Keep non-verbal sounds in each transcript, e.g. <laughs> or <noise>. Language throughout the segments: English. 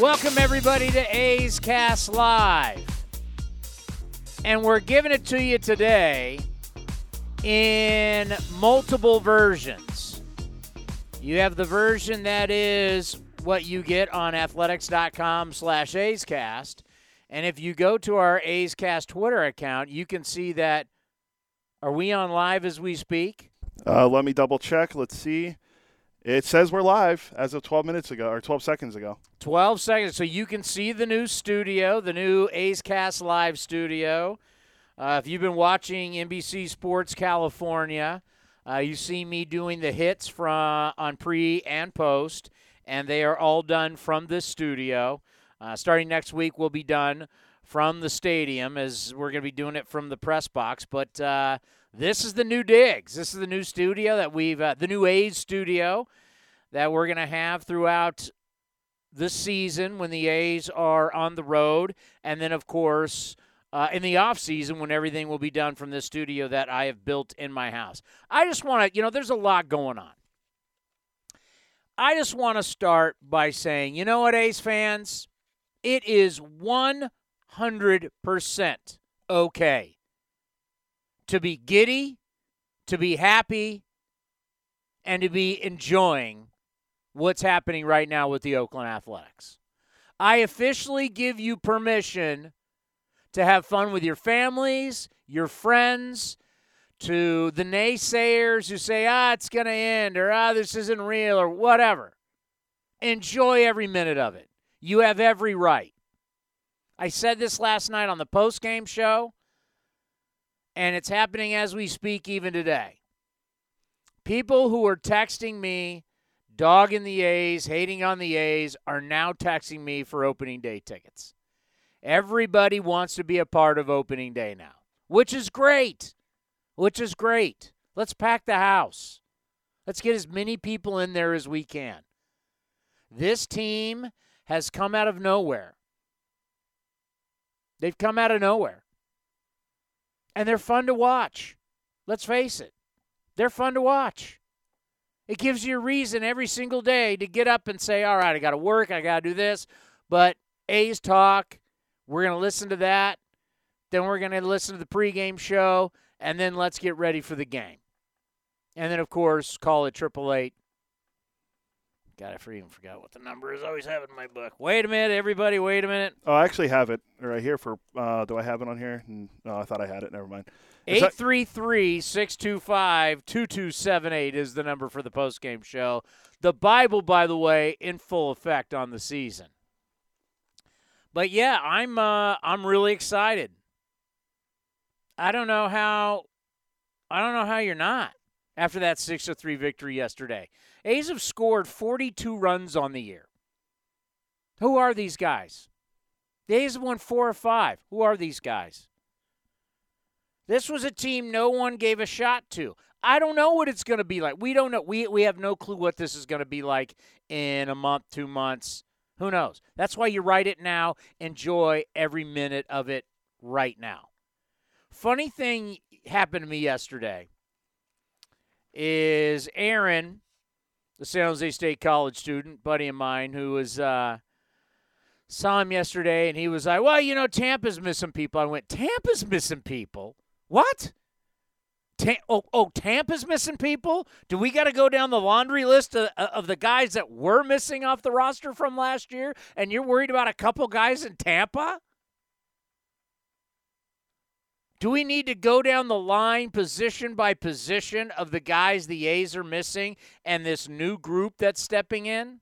Welcome, everybody, to A's Cast Live. And we're giving it to you today in multiple versions. You have the version that is what you get on athletics.com slash A's Cast. And if you go to our A's Cast Twitter account, you can see that. Are we on live as we speak? Uh, let me double check. Let's see. It says we're live as of 12 minutes ago or 12 seconds ago. 12 seconds. So you can see the new studio, the new A's Cast Live studio. Uh, if you've been watching NBC Sports California, uh, you see me doing the hits from on pre and post, and they are all done from this studio. Uh, starting next week, we'll be done from the stadium as we're going to be doing it from the press box. But uh, this is the new digs. This is the new studio that we've, uh, the new A's studio that we're going to have throughout this season when the A's are on the road, and then of course. Uh, in the off season, when everything will be done from this studio that I have built in my house, I just want to, you know, there's a lot going on. I just want to start by saying, you know what, A's fans? It is 100% okay to be giddy, to be happy, and to be enjoying what's happening right now with the Oakland Athletics. I officially give you permission to have fun with your families, your friends, to the naysayers who say, ah, it's going to end, or ah, this isn't real, or whatever. Enjoy every minute of it. You have every right. I said this last night on the post-game show, and it's happening as we speak even today. People who are texting me, dogging the A's, hating on the A's, are now texting me for opening day tickets. Everybody wants to be a part of opening day now, which is great. Which is great. Let's pack the house. Let's get as many people in there as we can. This team has come out of nowhere. They've come out of nowhere. And they're fun to watch. Let's face it. They're fun to watch. It gives you a reason every single day to get up and say, all right, I got to work, I got to do this. But A's talk, we're going to listen to that. Then we're going to listen to the pregame show, and then let's get ready for the game. And then, of course, call it triple eight. God, I even forgot what the number is. I always have it in my book. Wait a minute, everybody. Wait a minute. Oh, I actually have it right here for. Uh, do I have it on here? No, I thought I had it. Never mind. 833 625 2278 is the number for the postgame show. The Bible, by the way, in full effect on the season. But yeah, I'm uh, I'm really excited. I don't know how I don't know how you're not after that 6 3 victory yesterday. A's have scored 42 runs on the year. Who are these guys? The A's have won four or five. Who are these guys? This was a team no one gave a shot to. I don't know what it's going to be like. We don't know. We, we have no clue what this is going to be like in a month, two months. Who knows? That's why you write it now. Enjoy every minute of it right now. Funny thing happened to me yesterday is Aaron, the San Jose State College student, buddy of mine, who was uh, saw him yesterday, and he was like, "Well, you know, Tampa's missing people." I went, "Tampa's missing people? What? Ta- oh, oh, Tampa's missing people? Do we got to go down the laundry list of, of the guys that were missing off the roster from last year? And you're worried about a couple guys in Tampa?" Do we need to go down the line position by position of the guys the A's are missing and this new group that's stepping in?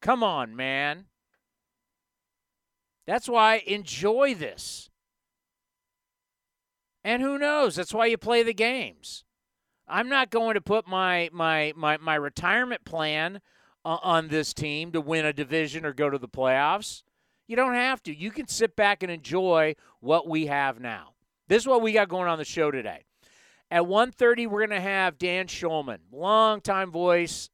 Come on, man. That's why I enjoy this. And who knows? That's why you play the games. I'm not going to put my my my, my retirement plan on this team to win a division or go to the playoffs. You don't have to. You can sit back and enjoy what we have now. This is what we got going on the show today. At 1.30, we're going to have Dan Shulman, longtime voice,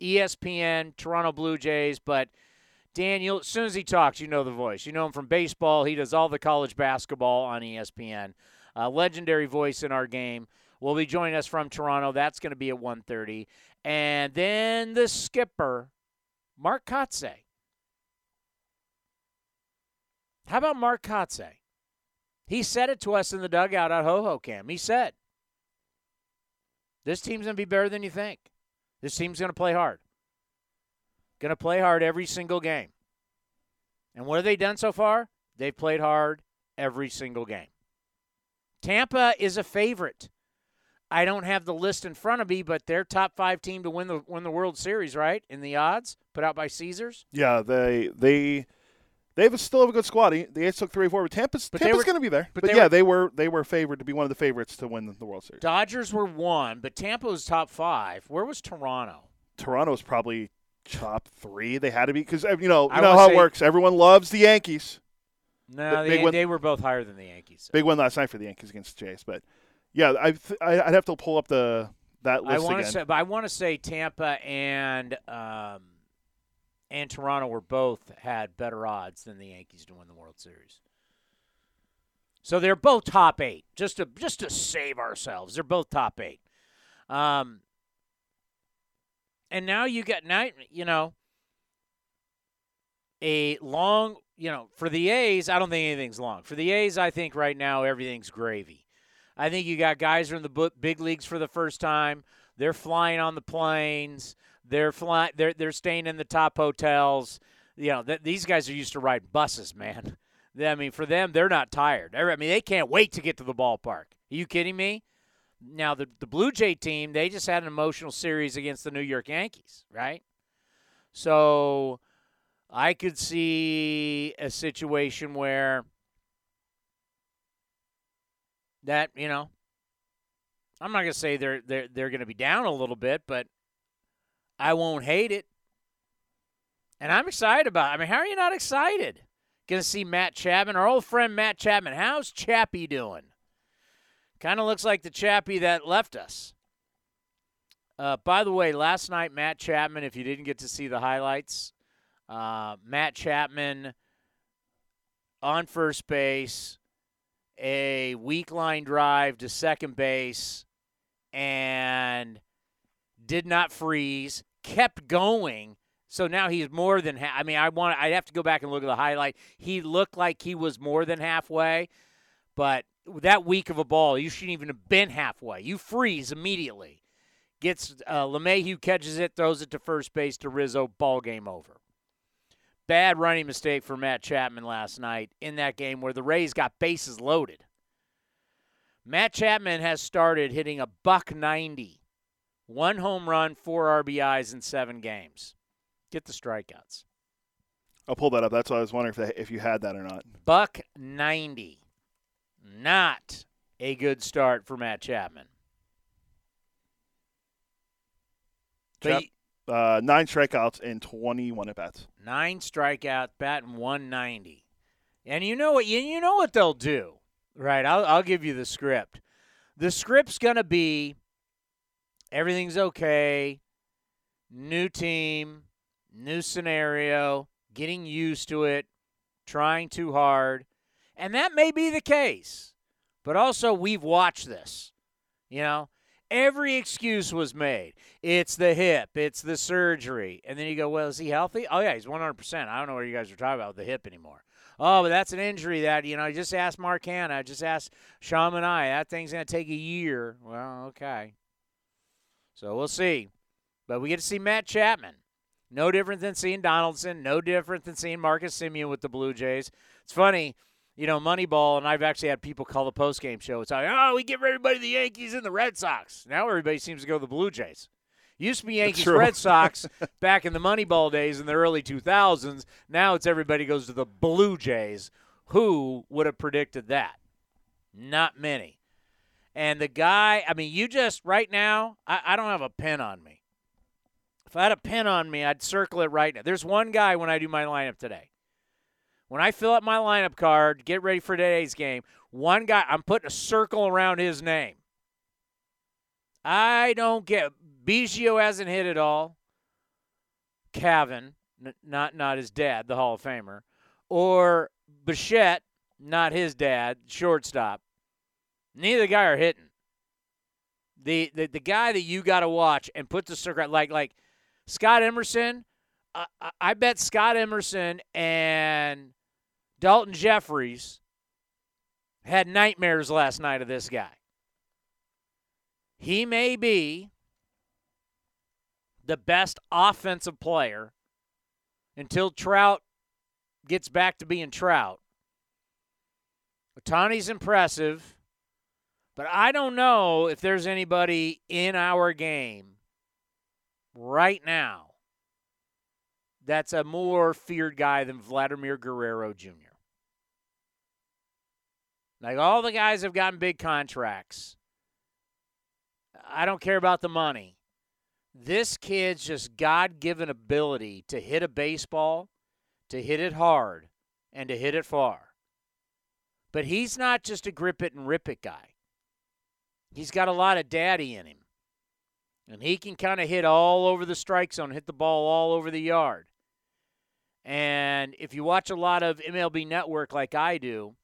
ESPN, Toronto Blue Jays. But Dan, as soon as he talks, you know the voice. You know him from baseball. He does all the college basketball on ESPN. A legendary voice in our game will be joining us from Toronto. That's going to be at 1.30. And then the skipper, Mark Kotsay. How about Mark Kotsay? He said it to us in the dugout at Hohokam. He said, this team's going to be better than you think. This team's going to play hard. Going to play hard every single game. And what have they done so far? They've played hard every single game. Tampa is a favorite. I don't have the list in front of me, but they're top five team to win the win the World Series, right? In the odds put out by Caesars. Yeah, they they they have a, still have a good squad. The A's took three or four, but Tampa's But Tampa's going to be there. but But, they yeah, were- they were they were favored to be one of the favorites to win the, the World Series. Dodgers were one, but Tampa was top five. Where was Toronto? Toronto's probably top three. They had to be because you know I you know how say- it works. Everyone loves the Yankees. No, Big they, they were both higher than the Yankees. Big win last night for the Yankees against the Jays, but yeah, I th- I- I'd have to pull up the that I list want to again. say, but I want to say Tampa and um, and Toronto were both had better odds than the Yankees to win the World Series. So they're both top eight. Just to just to save ourselves, they're both top eight. Um, and now you get now you know a long you know for the A's. I don't think anything's long for the A's. I think right now everything's gravy. I think you got guys who are in the big leagues for the first time. They're flying on the planes. They're flying. They're they're staying in the top hotels. You know, th- these guys are used to riding buses, man. <laughs> I mean, for them, they're not tired. I mean, they can't wait to get to the ballpark. Are you kidding me? Now, the the Blue Jay team, they just had an emotional series against the New York Yankees, right? So, I could see a situation where that you know I'm not gonna say they're they're they're gonna be down a little bit, but I won't hate it. And I'm excited about. It. I mean, how are you not excited? Gonna see Matt Chapman, our old friend Matt Chapman. How's Chappie doing? Kind of looks like the Chappie that left us. Uh, by the way, last night Matt Chapman. If you didn't get to see the highlights, uh, Matt Chapman on first base, a weak line drive to second base, and did not freeze, kept going. So now he's more than. Ha- I mean, I want. I'd have to go back and look at the highlight. He looked like he was more than halfway, but that weak of a ball, you shouldn't even have been halfway. You freeze immediately. Gets uh, LeMahieu catches it, throws it to first base to Rizzo. Ball game over. Bad running mistake for Matt Chapman last night in that game where the Rays got bases loaded. Matt Chapman has started hitting a buck 90, one home run, four RBIs in seven games. Get the strikeouts. I'll pull that up. That's why I was wondering if they, if you had that or not. Buck 90. Not a good start for Matt Chapman. Chap- Uh, nine strikeouts and 21 at bats. nine strikeouts, batting 190. And you know what? You, you know what they'll do, right? I'll, I'll give you the script. The script's going to be everything's okay, new team, new scenario, getting used to it, trying too hard. And that may be the case. But also, we've watched this. You know, every excuse was made. It's the hip, it's the surgery. And then you go, well, is he healthy? Oh, yeah, he's 100%. I don't know what you guys are talking about with the hip anymore. Oh, but that's an injury that, you know, just ask Mark Hanna, just ask Sean and I. That thing's going to take a year. Well, okay. So we'll see. But we get to see Matt Chapman. No different than seeing Donaldson. No different than seeing Marcus Semien with the Blue Jays. It's funny. you know, Moneyball, and I've actually had people call the post game show. It's like, oh, we give everybody the Yankees and the Red Sox. Now everybody seems to go to the Blue Jays. Used to be Yankees. Red Sox <laughs> back in the Moneyball days in the early 2000s. Now it's everybody goes to the Blue Jays. Who would have predicted that? Not many. And the guy, I mean, you just, right now, I, I don't have a pen on me. If I had a pen on me, I'd circle it right now. There's one guy when I do my lineup today. When I fill up my lineup card, get ready for today's game, one guy, I'm putting a circle around his name. I don't get Biggio hasn't hit at all. Cavan, n- not not his dad, the Hall of Famer, or Bichette, not his dad, shortstop. Neither guy are hitting. The the, the guy that you got to watch and put the circle like like Scott Emerson. I, I bet Scott Emerson and Daulton Jefferies had nightmares last night of this guy. He may be the best offensive player until Trout gets back to being Trout. Ohtani's impressive, but I don't know if there's anybody in our game right now that's a more feared guy than Vladimir Guerrero Jr. Like all the guys have gotten big contracts. I don't care about the money. This kid's just God given ability to hit a baseball, to hit it hard, and to hit it far. But he's not just a grip it and rip it guy. He's got a lot of daddy in him. And he can kind of hit all over the strike zone, hit the ball all over the yard. And if you watch a lot of MLB Network like I do,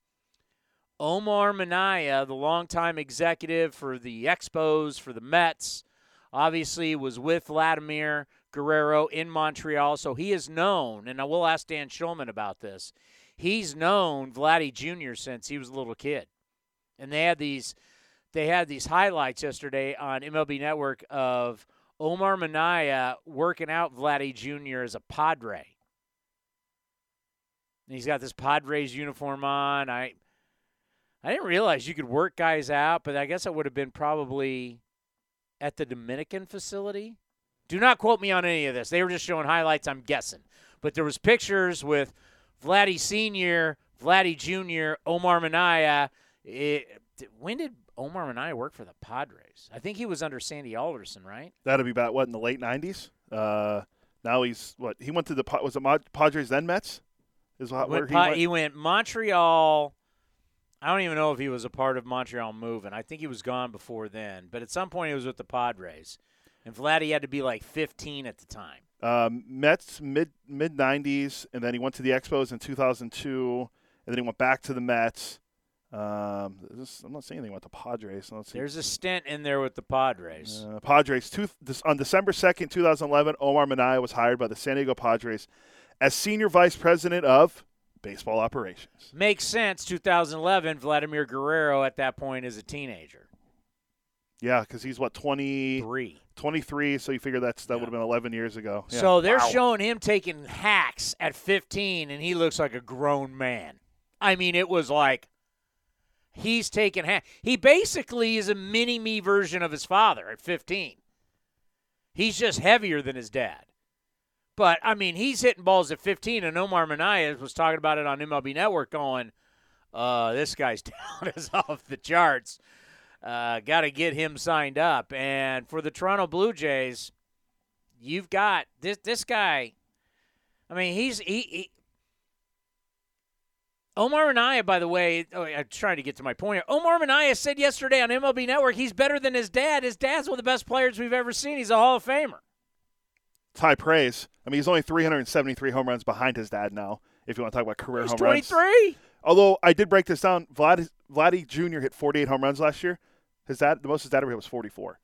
Omar Minaya, the longtime executive for the Expos, for the Mets, obviously was with Vladimir Guerrero in Montreal. So he is known, and I will ask Dan Shulman about this. He's known Vladdy Jr. since he was a little kid. And they had these they had these highlights yesterday on MLB Network of Omar Minaya working out Vladdy Jr. as a Padre. And he's got this Padres uniform on. I I didn't realize you could work guys out, but I guess it would have been probably at the Dominican facility. Do not quote me on any of this. They were just showing highlights, I'm guessing. But there was pictures with Vladdy Sr., Vladdy Jr., Omar Minaya. It, when did Omar Minaya worked for the Padres? I think he was under Sandy Alderson, right? That'd be about what in the late '90s. Uh, now he's what? He went to the was it Padres then Mets? Is what, where Went he went? he went Montreal. I don't even know if he was a part of Montreal moving. I think he was gone before then. But at some point, he was with the Padres. And Vladdy had to be like 15 at the time. Um, Mets mid mid '90s, and then he went to the Expos in 2002, and then he went back to the Mets. Um, this, I'm not saying anything about the Padres. so Let's see. There's a stint in there with the Padres. Uh, Padres. Two, this, on December 2nd, 2011, Omar Minaya was hired by the San Diego Padres as senior vice president of baseball operations. Makes sense. 2011, Vladimir Guerrero at that point is a teenager. Yeah, because he's what 23. 23, so you figure that's that Yeah. would have been 11 years ago. Yeah. So they're Wow. showing him taking hacks at 15, and he looks like a grown man. I mean, it was like he's taken half. He basically is a mini me version of his father at 15. He's just heavier than his dad. But I mean, he's hitting balls at 15, and Omar Minaya was talking about it on MLB Network, going, uh, "This guy's <laughs> talent is off the charts. Uh, Got to get him signed up." And for the Toronto Blue Jays, you've got this this guy. I mean, he's he. he Omar Minaya, by the way, oh, I'm trying to get to my point here. Omar Minaya said yesterday on MLB Network he's better than his dad. His dad's one of the best players we've ever seen. He's a Hall of Famer. It's high praise. I mean, he's only 373 home runs behind his dad now. If you want to talk about career He's home runs, 23. Although I did break this down, Vlad Vladdy Jr. hit 48 home runs last year. His dad, the most his dad ever hit was 44.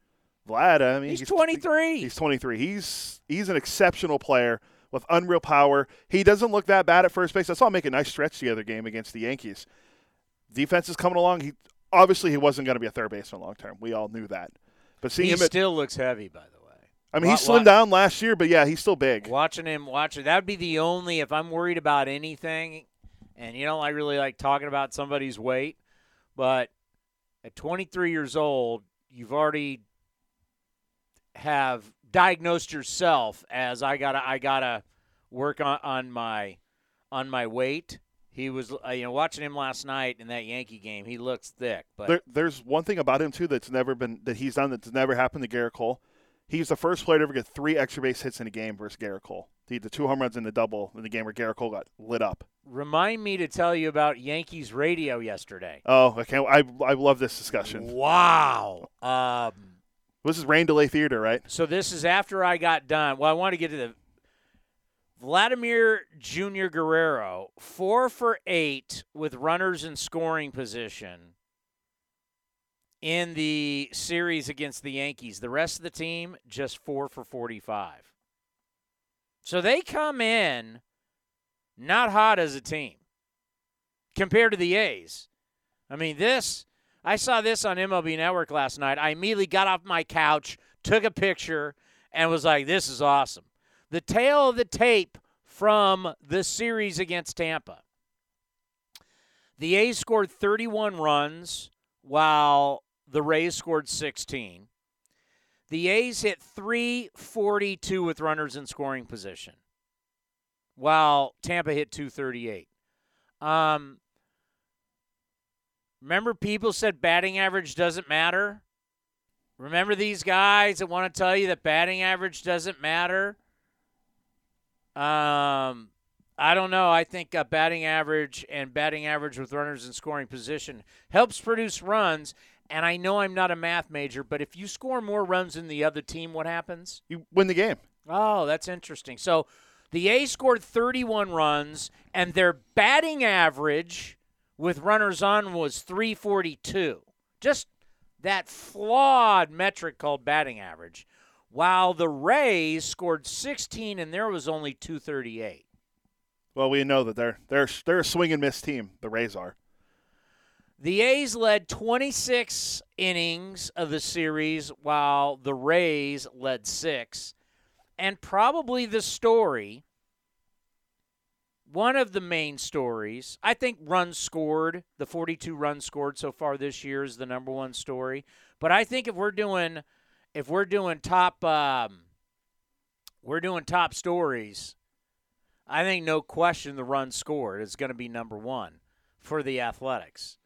Vlad, I mean, He's 23. He's 23. He's he's an exceptional player with unreal power. He doesn't look that bad at first base. I saw him make a nice stretch the other game against the Yankees. Defense is coming along. He obviously he wasn't going to be a third baseman long term. We all knew that. But seeing He him, at, still looks heavy, by the way. I mean, he slimmed wa- down last year, but yeah, he's still big. Watching him, watching that would be the only. If I'm worried about anything, And you know, I really like talking about somebody's weight, but at 23 years old, you've already have diagnosed yourself as I gotta I gotta work on, on my on my weight. He was uh, you know watching him last night in that Yankee game. He looks thick, but There, there's one thing about him too that's never been that he's done that's never happened to Gerrit Cole. He's the first player to ever get three extra base hits in a game versus Gerrit Cole. He had the two home runs in the double in the game where Gerrit Cole got lit up. remind me to tell you about Yankees radio yesterday. Oh, I can't. I I love this discussion. Wow. Um, This is Rain Delay Theater, right? so this is after I got done. Well, I want to get to the Vladimir Jr. Guerrero, four for eight with runners in scoring position in the series against the Yankees. The rest of the team just four for 45. So they come in not hot as a team compared to the A's. I mean, this, I saw this on MLB Network last night. I immediately got off my couch, took a picture, and was like, this is awesome. The tail of the tape from the series against Tampa. The A's scored 31 runs while the Rays scored 16. The A's hit 342 with runners in scoring position, while Tampa hit 238. Um, remember, people said batting average doesn't matter? Remember these guys that want to tell you that batting average doesn't matter? Um, I don't know. I think uh, batting average and batting average with runners in scoring position helps produce runs. And I know I'm not a math major, but if you score more runs than the other team, what happens? You win the game. Oh, that's interesting. So the A's scored 31 runs, and their batting average with runners on was 342. Just that flawed metric called batting average. While the Rays scored 16, and there was only 238. Well, we know that they're they're they're a swing and miss team. The Rays are. The A's led 26 innings of the series, while the Rays led six. And probably the story, one of the main stories, I think runs scored, the 42 runs scored so far this year is the number one story. But I think if we're doing, if we're doing top, um, we're doing top stories. I think no question the run scored is going to be number one for the Athletics.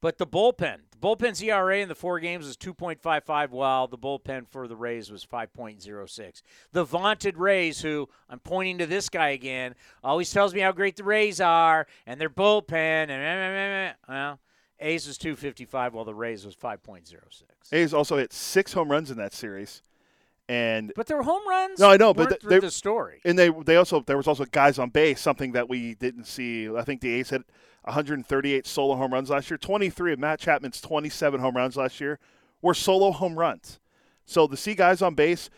But the bullpen, the bullpen's ERA in the four games is 2.55, while the bullpen for the Rays was 5.06. The vaunted Rays, who I'm pointing to this guy again, always tells me how great the Rays are and their bullpen. And eh, eh, eh, well, A's was 255, while the Rays was 5.06. A's also hit six home runs in that series, and But their home runs. No, I know, but they- the story. and they they also there was also guys on base, something that we didn't see. I think the A's hit 138 solo home runs last year. 23 of Matt Chapman's 27 home runs last year were solo home runs. So the see guys on base,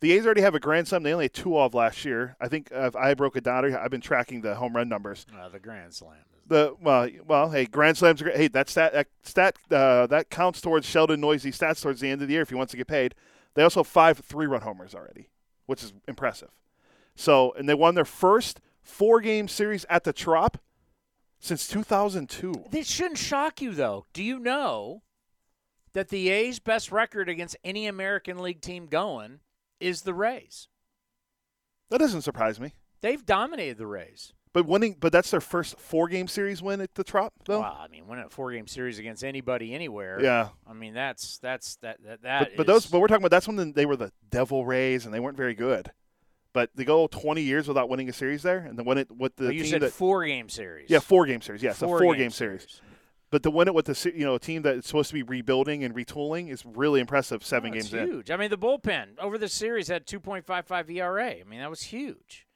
the A's already have a grand slam. They only had two of last year. I think uh, if I broke it down. I've been tracking the home run numbers. Uh, the Grand Slam. The well, well, hey, grand slams are great. Hey, that stat that stat uh, that counts towards Sheldon Neuse stats towards the end of the year if he wants to get paid. They also have five three-run homers already, which is impressive. So, and they won their first four-game series at the Trop since 2002. This shouldn't shock you, though. Do you know that the A's best record against any American League team going is the Rays? That doesn't surprise me. They've dominated the Rays. But winning, but that's their first four-game series win at the Trop, though. Well, I mean, winning a four-game series against anybody anywhere. Yeah. I mean, that's that's that that that. But, but those, but we're talking about that's when they were the Devil Rays and they weren't very good. But they go 20 years without winning a series there, and then win it with the Well, you said that four-game series. yeah, four-game series. Yes, a Four-game four-game series. But to win it with the you know a team that's supposed to be rebuilding and retooling is really impressive. Seven Oh, games in. huge. I mean, the bullpen over the series had 2.55 ERA. I mean, that was huge.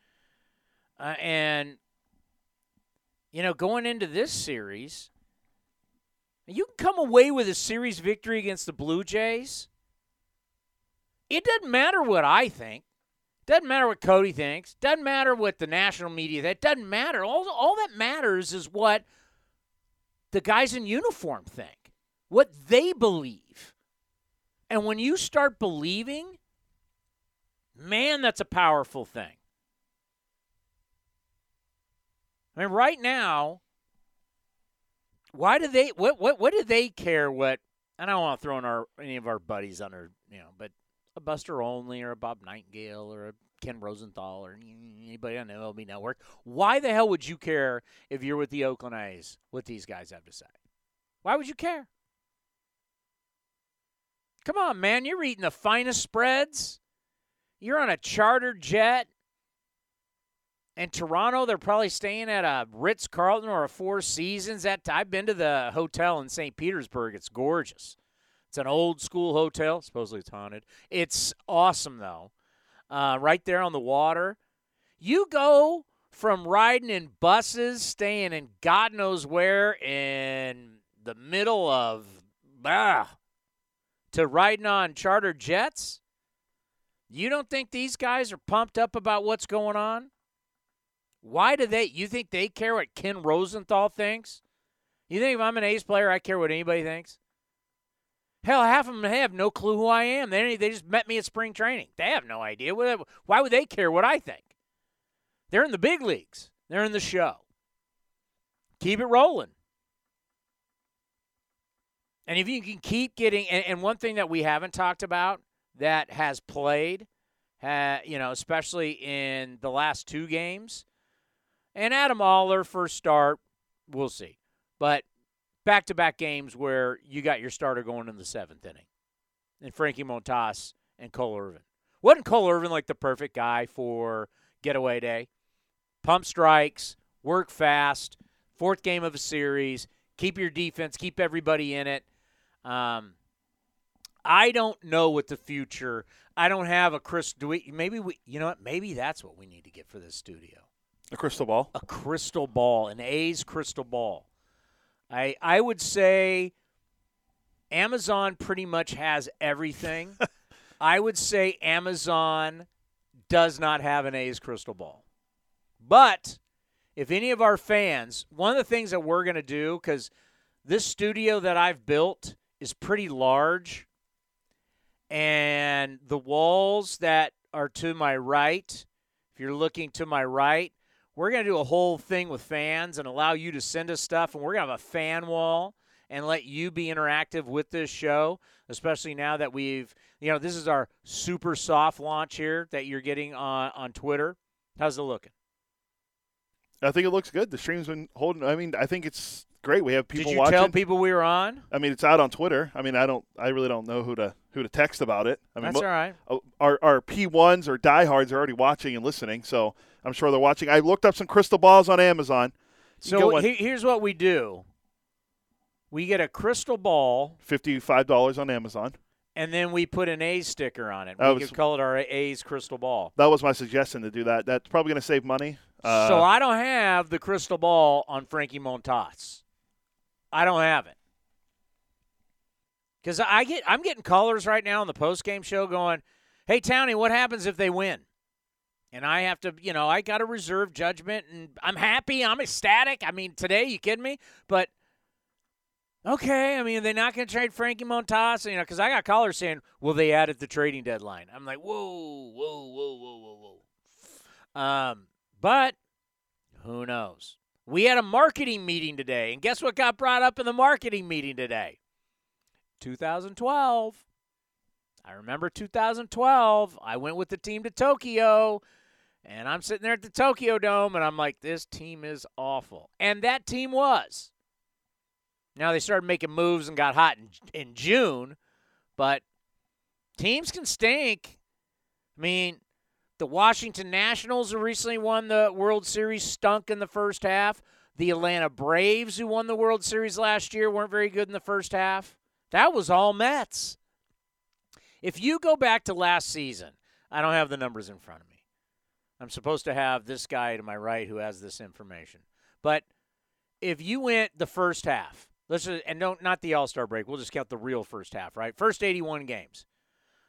Uh, and you know, going into this series, you can come away with a series victory against the Blue Jays. It doesn't matter what I think. Doesn't matter what Cody thinks. Doesn't matter what the national media. That doesn't matter. All all that matters is what the guys in uniform think, what they believe. And when you start believing, man, that's a powerful thing. I mean, right now, why do they? What what what do they care? What? I don't want to throw in our any of our buddies under you know, but a Buster Olney or a Bob Nightingale or a Ken Rosenthal or anybody on the MLB Network. Why the hell would you care if you're with the Oakland A's? What these guys have to say? Why would you care? Come on, man! You're eating the finest spreads. You're on a charter jet. In Toronto, they're probably staying at a Ritz Carlton or a Four Seasons. That I've been to the hotel in St. Petersburg. It's gorgeous. It's an old school hotel. Supposedly it's haunted. It's awesome though. Uh, right there on the water. You go from riding in buses, staying in God knows where in the middle of bah, to riding on charter jets. You don't think these guys are pumped up about what's going on? Why do they? You think they care what Ken Rosenthal thinks? You think if I'm an A's player, I care what anybody thinks? Hell, half of them have no clue who I am. They they just met me at spring training. They have no idea. Why would they care what I think? They're in the big leagues. They're in the show. Keep it rolling. And if you can keep getting, and, and one thing that we haven't talked about that has played, uh, you know, especially in the last two games, and Adam Oller first start, we'll see. But back to back games where you got your starter going in the seventh inning. And Frankie Montas and Cole Irvin. Wasn't Cole Irvin like the perfect guy for getaway day? Pump strikes, work fast, fourth game of a series, keep your defense, keep everybody in it. Um, I don't know what the future. I don't have a Chris. Do we? Maybe we. You know what? Maybe that's what we need to get for this studio. A crystal ball? A crystal ball, an A's crystal ball. I I would say Amazon pretty much has everything. <laughs> I would say Amazon does not have an A's crystal ball. But if any of our fans, one of the things that we're going to do cuz this studio that I've built is pretty large and the walls that are to my right, if you're looking to my right, we're going to do a whole thing with fans and allow you to send us stuff, and we're going to have a fan wall and let you be interactive with this show, especially now that we've, you know, this is our super soft launch here that you're getting on, on Twitter. How's it looking? I think it looks good. The stream's been holding. I mean, I think it's great. We have people Did you watching. tell people we were on? I mean, it's out on Twitter. I mean, I don't. I really don't know who to who to text about it. I mean, That's all right. uh, Our our P ones or diehards are already watching and listening, so I'm sure they're watching. I looked up some crystal balls on Amazon. So he- here's what we do. We get a crystal ball, fifty-five dollars on Amazon. and then we put an A's sticker on it. That we was- could call it our A's crystal ball. That was my suggestion to do that. That's probably going to save money. Uh, so I don't have the crystal ball on Frankie Montas. I don't have it. Because I get, I'm getting callers right now on the post game show going, "Hey Townie, what happens if they win?" And I have to, you know, I got to reserve judgment, and I'm happy, I'm ecstatic. I mean, today, you kidding me? But okay, I mean, they're not going to trade Frankie Montas, you know, because I got callers saying, "Will they add at the trading deadline?" I'm like, "Whoa, whoa, whoa, whoa, whoa, whoa." Um, but who knows? We had a marketing meeting today, and guess what got brought up in the marketing meeting today? 2012. I remember 2012. I went with the team to Tokyo, and I'm sitting there at the Tokyo Dome, and I'm like, this team is awful. And that team was. Now they started making moves and got hot in, in June, but teams can stink. I mean, the Washington Nationals, who recently won the World Series, stunk in the first half. The Atlanta Braves, who won the World Series last year, weren't very good in the first half. That was all Mets. If you go back to last season, I don't have the numbers in front of me. I'm supposed to have this guy to my right who has this information. But if you went the first half, let's just, and don't not the All Star break. We'll just count the real first half, right? First 81 games.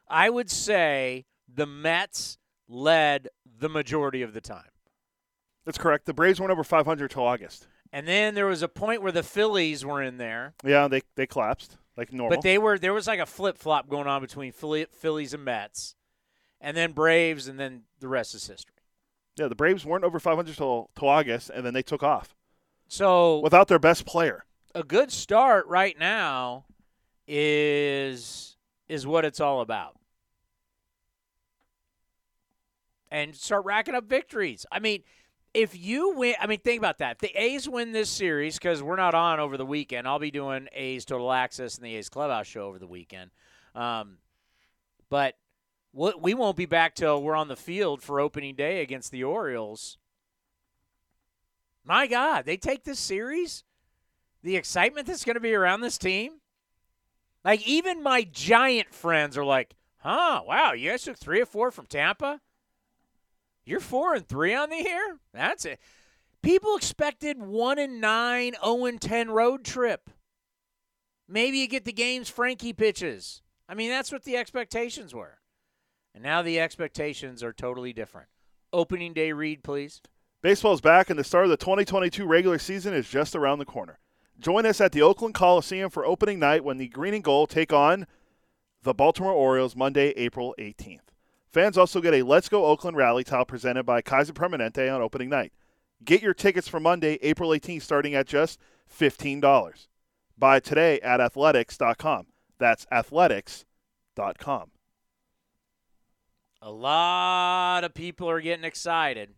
I would say the Mets led the majority of the time. that's correct. The Braves weren't over 500 till August. And then there was a point where the Phillies were in there, Yeah, they they collapsed like normal. but they were there was like a flip flop going on between Philly, Phillies and Mets, and then Braves, and then the rest is history. Yeah, the Braves weren't over 500 till, till August, and then they took off So without their best player. a good start right now is is what it's all about. And start racking up victories. I mean, if you win, I mean, think about that. If the A's win this series because we're not on over the weekend. I'll be doing A's Total Access and the A's Clubhouse show over the weekend. Um, but we we won't be back till we're on the field for opening day against the Orioles. My God, they take this series the excitement that's going to be around this team. Like even my giant friends are like, "Huh? Wow, you guys took three or four from Tampa. You're four and three on the year. That's it." People expected one and nine, zero and ten road trip. Maybe you get the games Frankie pitches. I mean, that's what the expectations were, and now the expectations are totally different. Opening day read, please. Baseball's back, and the start of the 2022 regular season is just around the corner. Join us at the Oakland Coliseum for opening night when the Green and Gold take on the Baltimore Orioles Monday, April 18th. Fans also get a Let's Go Oakland rally towel presented by Kaiser Permanente on opening night. Get your tickets for Monday, April 18th, starting at just $15. Buy today at athletics.com. That's athletics.com. A lot of people are getting excited.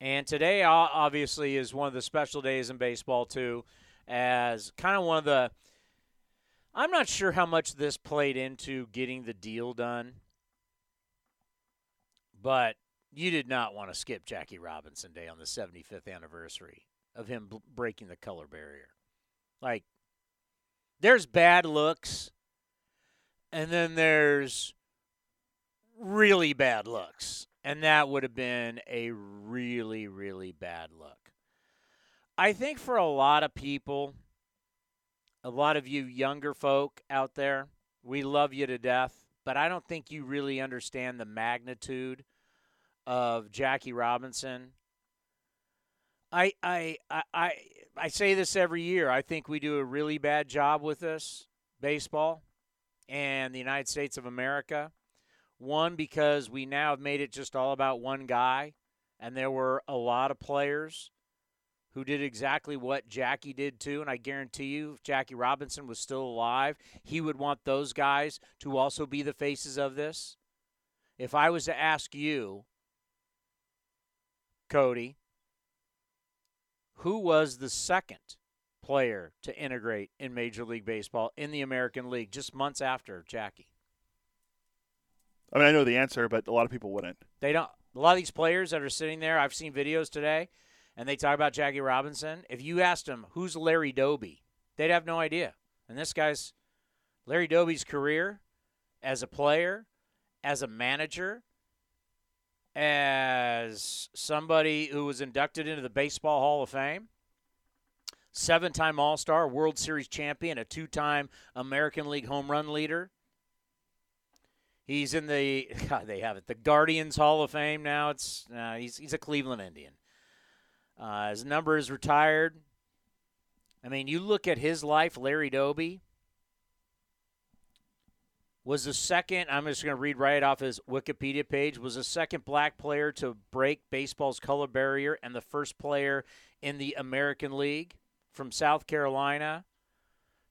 And today, obviously, is one of the special days in baseball, too, as kind of one of the. I'm not sure how much this played into getting the deal done, but you did not want to skip Jackie Robinson Day on the 75th anniversary of him breaking the color barrier. Like, there's bad looks, and then there's really bad looks. And that would have been a really, really bad look. I think for a lot of people, a lot of you younger folk out there, we love you to death, but I don't think you really understand the magnitude of Jackie Robinson. I I I I, I say this every year. I think we do a really bad job with this baseball and the United States of America. One, because we now have made it just all about one guy, and there were a lot of players who did exactly what Jackie did too. And I guarantee you, if Jackie Robinson was still alive, he would want those guys to also be the faces of this. If I was to ask you, Cody, who was the second player to integrate in Major League Baseball in the American League just months after Jackie? I mean, I know the answer, but a lot of people wouldn't. They don't. A lot of these players that are sitting there, I've seen videos today, and they talk about Jackie Robinson. If you asked them who's Larry Doby, they'd have no idea. And this guy's Larry Doby's career as a player, as a manager, as somebody who was inducted into the Baseball Hall of Fame, seven time All Star, World Series champion, a two time American League home run leader. He's in the <laughs> God, they have it the Guardians Hall of Fame now. It's uh, he's he's a Cleveland Indian. Uh, his number is retired. I mean, you look at his life. Larry Doby was the second. I'm just going to read right off his Wikipedia page. Was the second black player to break baseball's color barrier and the first player in the American League from South Carolina.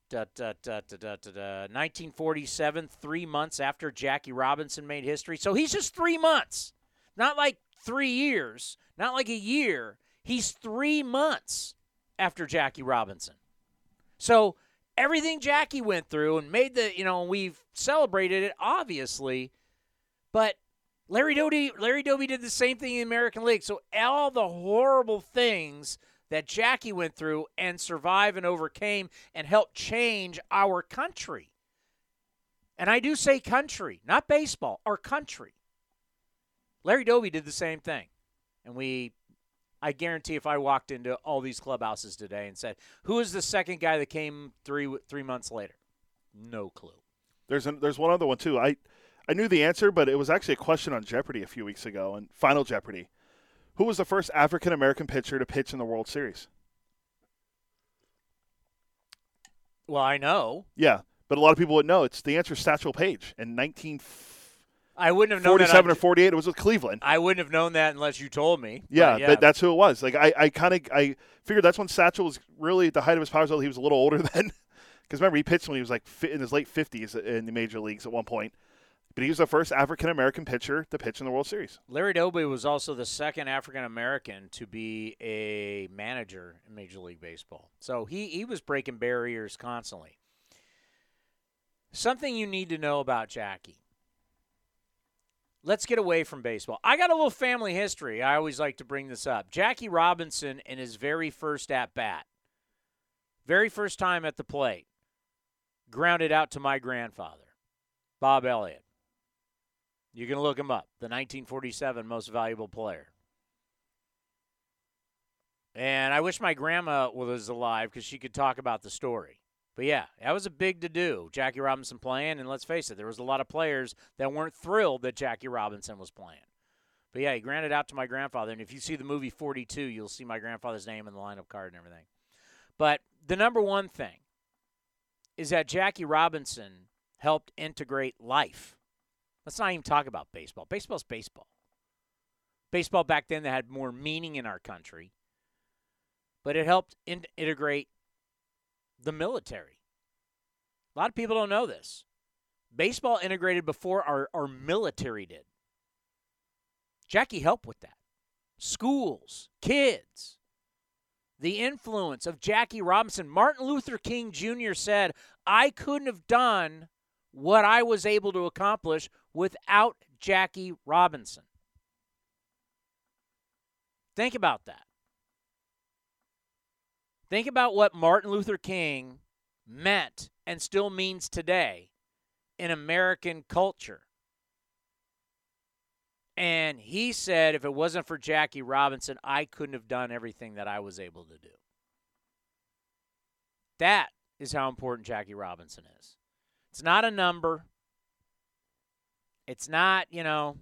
Da, da, da, da, da, da, da. 1947, three months after Jackie Robinson made history. So he's just three months, not like three years, not like a year. He's three months after Jackie Robinson. So everything Jackie went through and made the, you know, we've celebrated it, obviously, but Larry Doby, Larry Doby did the same thing in the American League. So all the horrible things that Jackie went through and survived and overcame and helped change our country. And I do say country, not baseball, our country. Larry Doby did the same thing. And we I guarantee if I walked into all these clubhouses today and said, "Who is the second guy that came 3 3 months later?" No clue. There's an, there's one other one too. I I knew the answer, but it was actually a question on Jeopardy a few weeks ago, and Final Jeopardy. Who was the first African American pitcher to pitch in the World Series? Well, I know. Yeah, but a lot of people would know. It's the answer. is Satchel Paige in 19 I wouldn't have known Forty-seven that or forty-eight. It was with Cleveland. I wouldn't have known that unless you told me. Yeah, But yeah. That, that's who it was. Like I, I kind of I figured that's when Satchel was really at the height of his powers. Although he was a little older <laughs> then, because remember he pitched when he was like in his late fifties in the major leagues at one point. But he was the first African American pitcher to pitch in the World Series. Larry Doby was also the second African American to be a manager in Major League Baseball. So he, he was breaking barriers constantly. Something you need to know about Jackie. Let's get away from baseball. I got a little family history. I always like to bring this up. Jackie Robinson, in his very first at bat, very first time at the plate, grounded out to my grandfather, Bob Elliott. You can look him up, the 1947 most valuable player. And I wish my grandma was alive because she could talk about the story. But yeah, that was a big to do. Jackie Robinson playing, and let's face it, there was a lot of players that weren't thrilled that Jackie Robinson was playing. But yeah, he granted out to my grandfather, and if you see the movie 42, you'll see my grandfather's name in the lineup card and everything. But the number one thing is that Jackie Robinson helped integrate life. Let's not even talk about baseball. Baseball's baseball. Baseball back then that had more meaning in our country, but it helped in- integrate the military. A lot of people don't know this. Baseball integrated before our, our military did. Jackie helped with that. Schools, kids. The influence of Jackie Robinson. Martin Luther King Jr. said, I couldn't have done what I was able to accomplish without Jackie Robinson. Think about that. Think about what Martin Luther King meant and still means today in American culture. And he said, if it wasn't for Jackie Robinson, I couldn't have done everything that I was able to do. That is how important Jackie Robinson is. It's not a number. It's not, you know,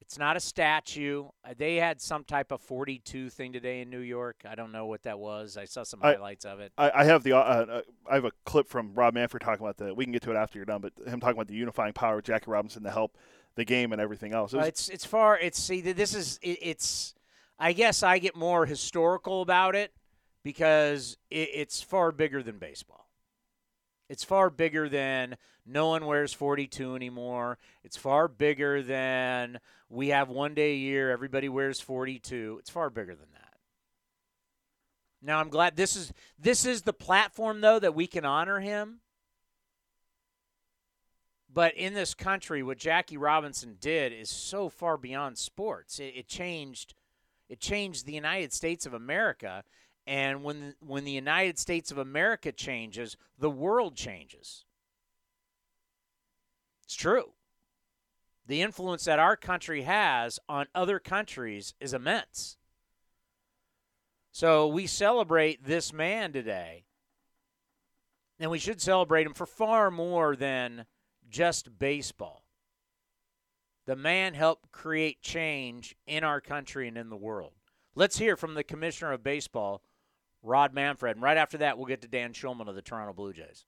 it's not a statue. Uh, They had some type of 42 thing today in New York. I don't know what that was. I saw some I- highlights of it. I, I have the uh, uh, I have a clip from Rob Manfred talking about the. We can get to it after you're done, but him talking about the unifying power of Jackie Robinson to help the game and everything else. It Uh, it's it's far. It's see. This is it, it's. I guess I get more historical about it because it, it's far bigger than baseball. It's far bigger than no one wears 42 anymore. It's far bigger than we have one day a year everybody wears 42. It's far bigger than that. Now I'm glad this is this is the platform though that we can honor him. But in this country, what Jackie Robinson did is so far beyond sports. It, it changed, it changed the United States of America. And when when the United States of America changes, the world changes. It's true. The influence that our country has on other countries is immense. So we celebrate this man today, and we should celebrate him for far more than just baseball. The man helped create change in our country and in the world. Let's hear from the commissioner of baseball, Rob Manfred. And right after that, we'll get to Dan Shulman of the Toronto Blue Jays.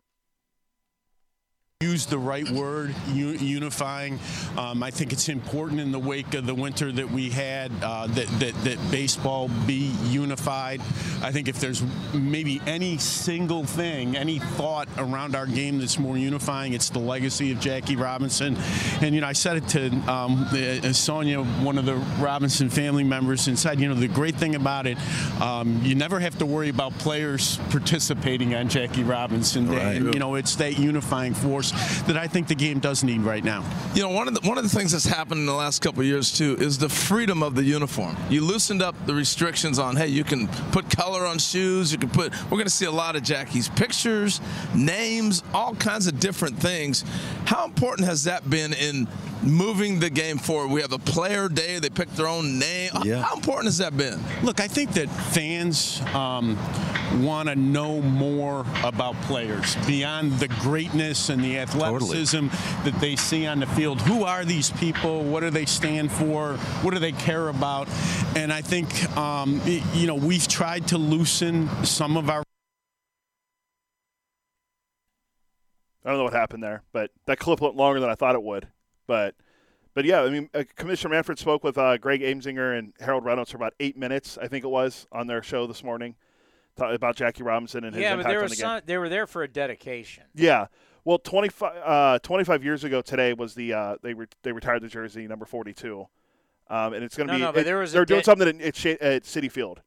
Use the right word, unifying. Um, I think it's important in the wake of the winter that we had uh, that, that that baseball be unified. I think if there's maybe any single thing, any thought around our game that's more unifying, it's the legacy of Jackie Robinson. And you know, I said it to um, uh, Sonia, one of the Robinson family members, and said, you know, the great thing about it, um, you never have to worry about players participating on Jackie Robinson. Right. And, you know, it's that unifying force that I think the game does need right now. You know, one of the one of the things that's happened in the last couple of years too is the freedom of the uniform. You loosened up the restrictions on hey, you can put color on shoes. You can put. We're going to see a lot of Jackie's pictures, names, all kinds of different things. How important has that been in moving the game forward? We have a player day. They pick their own name. Yeah. How important has that been? Look, I think that fans um, want to know more about players beyond the greatness and the athleticism that they see on the field. Who are these people? What do they stand for? What do they care about? And I think, um, you know, we've tried to loosen some of our I don't know what happened there, but that clip went longer than I thought it would. But but yeah, I mean, uh, Commissioner Manfred spoke with uh, Greg Amsinger and Harold Reynolds for about eight minutes, I think it was, on their show this morning, about Jackie Robinson and his yeah, but impact there on was the some, game. they were there for a dedication. Yeah. Well, 25, uh, 25 years ago today was the uh, they re- they retired the jersey number 42, um, and it's going to No, be no, but it- there was they're doing something at, at Citi Field.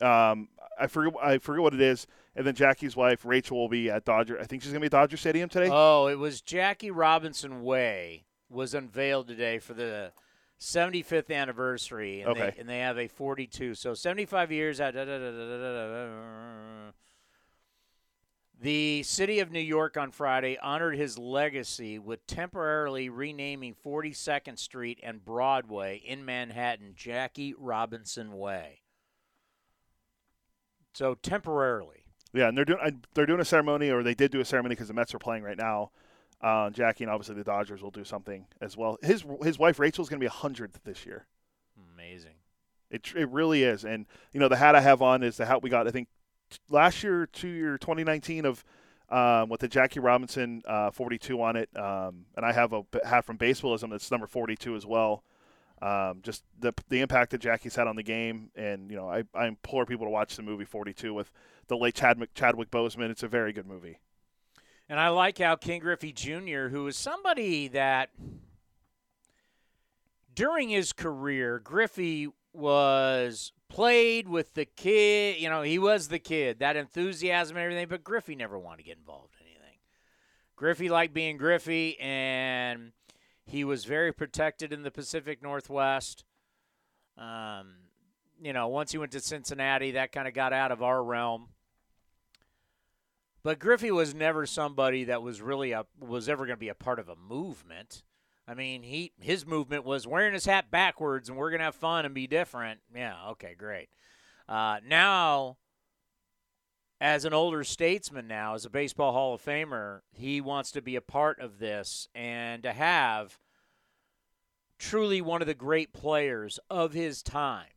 Um, I forget I forget what it is, and then Jackie's wife Rachel will be at Dodger. I think she's going to be at Dodger Stadium today. Oh, it was Jackie Robinson Way was unveiled today for the 75th anniversary, and, Okay. they, and they have a 42. So 75 years. da- da- da- The city of New York on Friday honored his legacy with temporarily renaming 42nd Street and Broadway in Manhattan Jackie Robinson Way. So temporarily. Yeah, and they're doing they're doing a ceremony, or they did do a ceremony because the Mets are playing right now. Uh, Jackie and obviously the Dodgers will do something as well. His his wife Rachel's going to be hundredth this year. Amazing. It it really is, and you know the hat I have on is the hat we got. I think t- last year, two year 2019 of um, with the Jackie Robinson uh, 42 on it, um, and I have a hat from Baseballism that's number 42 as well. Um, just the the impact that Jackie's had on the game, and you know I, I implore people to watch the movie 42 with the late Chadwick Chadwick Boseman. It's a very good movie. And I like how Ken Griffey Jr., who is somebody that during his career, Griffey was played with the kid. You know, he was the kid, that enthusiasm and everything, but Griffey never wanted to get involved in anything. Griffey liked being Griffey, and he was very protected in the Pacific Northwest. Um, you know, once he went to Cincinnati, that kind of got out of our realm. But Griffey was never somebody that was really a was ever going to be a part of a movement. I mean, he his movement was wearing his hat backwards and we're going to have fun and be different. Yeah, okay, great. Uh, now, as an older statesman, now as a baseball Hall of Famer, he wants to be a part of this and to have truly one of the great players of his time.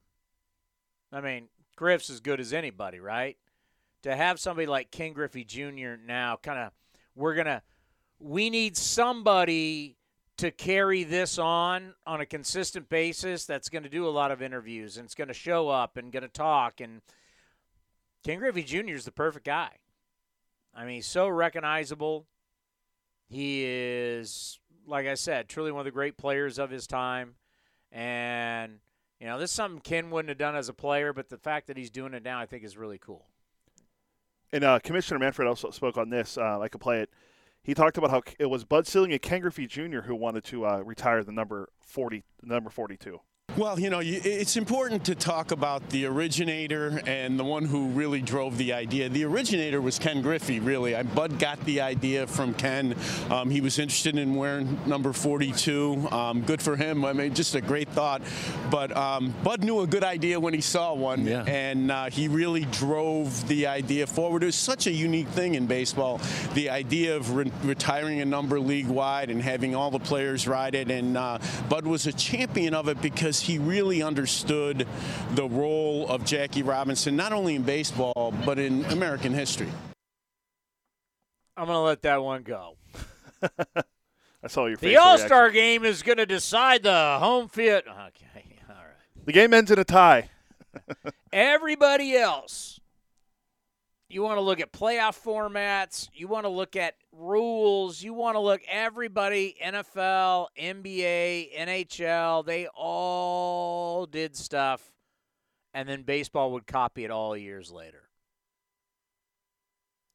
I mean, Griff's as good as anybody, right? To have somebody like Ken Griffey Jr. now kind of we're going to we need somebody to carry this on on a consistent basis that's going to do a lot of interviews and it's going to show up and going to talk and Ken Griffey Jr. is the perfect guy. I mean, he's so recognizable. He is like I said, truly one of the great players of his time and you know, this is something Ken wouldn't have done as a player, but the fact that he's doing it now I think is really cool. And uh, Commissioner Manfred also spoke on this. Uh, I could play it. He talked about how it was Bud Selig and Ken Griffey Jr. who wanted to uh, retire the number forty, number forty-two. Well, you know, it's important to talk about the originator and the one who really drove the idea. The originator was Ken Griffey, really. Bud got the idea from Ken. Um, he was interested in wearing number 42. Um, good for him. I mean, just a great thought. But um, Bud knew a good idea when he saw one, Yeah. and uh, he really drove the idea forward. It was such a unique thing in baseball, the idea of re- retiring a number league wide and having all the players ride it. And uh, Bud was a champion of it because he really understood the role of Jackie Robinson, not only in baseball, but in American history. I'm going to let that one go. <laughs> I saw your face. The All Star game is going to decide the home field. Okay, <laughs> all right. The game ends in a tie. <laughs> Everybody else, you want to look at playoff formats, you want to look at rules, you want to look everybody NFL, NBA, NHL, they all did stuff and then baseball would copy it all years later.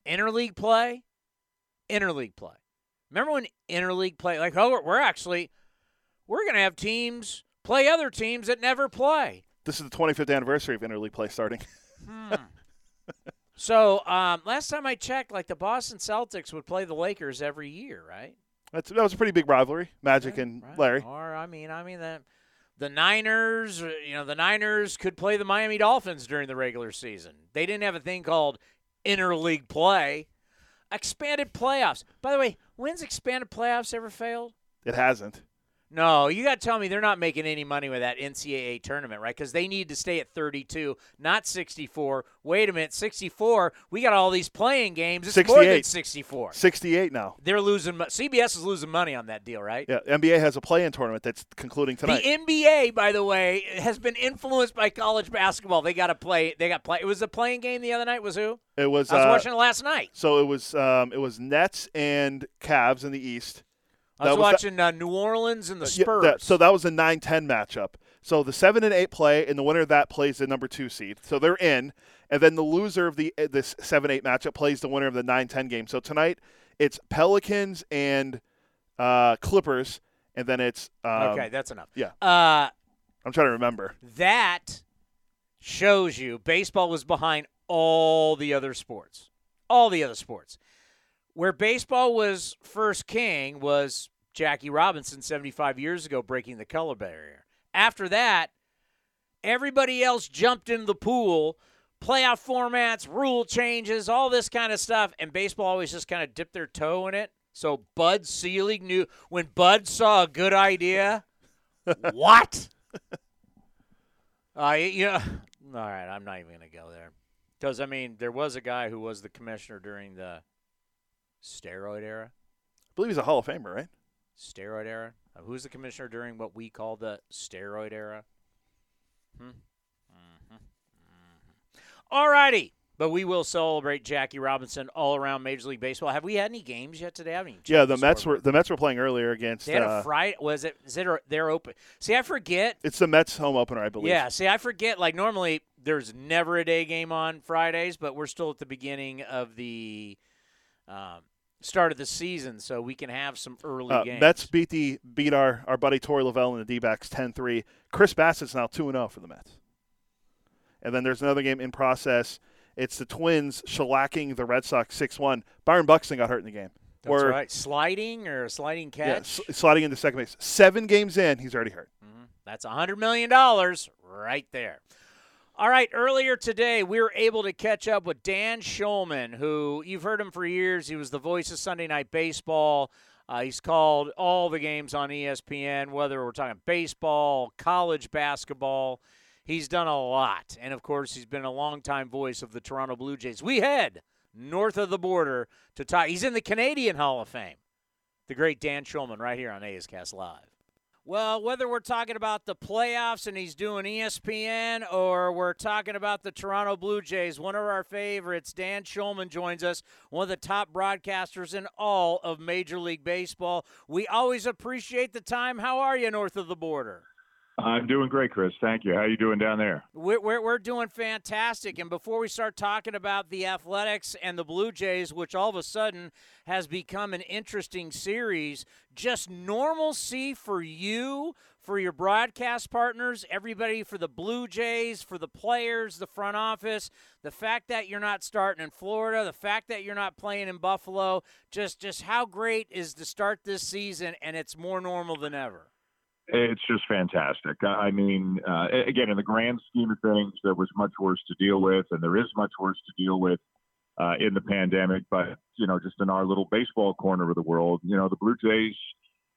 Interleague play, interleague play. Remember when interleague play like oh we're- we're actually we're going to have teams play other teams that never play. This is the 25th anniversary of interleague play starting. Hmm. <laughs> So um, last time I checked, like the Boston Celtics would play the Lakers every year, right? That's, that was a pretty big rivalry, Magic and Right. Larry. Or I mean, I mean the the Niners, uh, you know, the Niners could play the Miami Dolphins during the regular season. They didn't have a thing called interleague play. Expanded playoffs. By the way, when's expanded playoffs ever failed? It hasn't. No, you got to tell me they're not making any money with that NCAA tournament, right? Because they need to stay at 32, not 64. Wait a minute, 64. We got all these playing games. It's more than 64. 68 now. They're losing. CBS is losing money on that deal, right? Yeah, NBA has a play-in tournament that's concluding tonight. The NBA, by the way, has been influenced by college basketball. They got to play. They got play. It was a playing game the other night. Was who? it was. I was uh, watching it last night. So it was. Um, it was Nets and Cavs in the East. I was, was watching uh, New Orleans and the Yeah, Spurs. that- so that was a 9-10 matchup. So the seven and eight play, and the winner of that plays the number two seed. So they're in, and then the loser of the uh, this seven eight matchup plays the winner of the 9-10 game. So tonight it's Pelicans and uh, Clippers, and then it's um, okay, that's enough. yeah. Uh, I'm trying to remember. that shows you baseball was behind all the other sports. All the other sports. Where baseball was first king was Jackie Robinson 75 years ago breaking the color barrier. After that, everybody else jumped in the pool, playoff formats, rule changes, all this kind of stuff, and baseball always just kind of dipped their toe in it. So Bud Selig knew when Bud saw a good idea, <laughs> what? Uh, know, <laughs> all right, I'm not even going to go there. Because, I mean, there was a guy who was the commissioner during the steroid era. I believe he's a Hall of Famer, right? Steroid era? Uh, who's the commissioner during what we call the steroid era? Hmm? Mm-hmm. Mm-hmm. All righty. But we will celebrate Jackie Robinson all around Major League Baseball. Have we had any games yet today? I haven't Yeah, the Mets were the Mets were playing earlier against. They had uh, a Friday. Was it? Is it? They're open. See, I forget. it's the Mets home opener, I believe. Yeah, see, I forget. Like normally, there's never a day game on Fridays, but we're still at the beginning of the um, start of the season, so we can have some early Uh, games. Mets beat the beat our, our buddy Torey Lovullo and the D-backs 10-3. Chris Bassitt's now 2-0 for the Mets. And then there's another game in process. It's the Twins shellacking the Red Sox 6-1. Byron Buxton got hurt in the game. That's Or- right. Sliding or a sliding Yeah, catch. s- sliding into second base. Seven games in, he's already hurt. Mhm. That's a hundred million dollars right there. All right, earlier today we were able to catch up with Dan Shulman, who you've heard him for years. He was the voice of Sunday Night Baseball. Uh, he's called all the games on ESPN, whether we're talking baseball, college basketball. He's done a lot, and of course, he's been a longtime voice of the Toronto Blue Jays. We head north of the border to talk. He's in the Canadian Hall of Fame. The great Dan Shulman, right here on A's Cast Live. Well, whether we're talking about the playoffs and he's doing ESPN or we're talking about the Toronto Blue Jays, one of our favorites, Dan Shulman joins us, one of the top broadcasters in all of Major League Baseball. We always appreciate the time. How are you north of the border? I'm doing great, Chris. Thank you. How you doing down there? We're, we're, we're doing fantastic. And before we start talking about the Athletics and the Blue Jays, which all of a sudden has become an interesting series, just normalcy for you, for your broadcast partners, everybody for the Blue Jays, for the players, the front office, the fact that you're not starting in Florida, the fact that you're not playing in Buffalo, just just how great is to start this season and it's more normal than ever. It's just fantastic. I mean, uh, again, in the grand scheme of things, there was much worse to deal with, and there is much worse to deal with uh, in the pandemic. But you know, just in our little baseball corner of the world, you know, the Blue Jays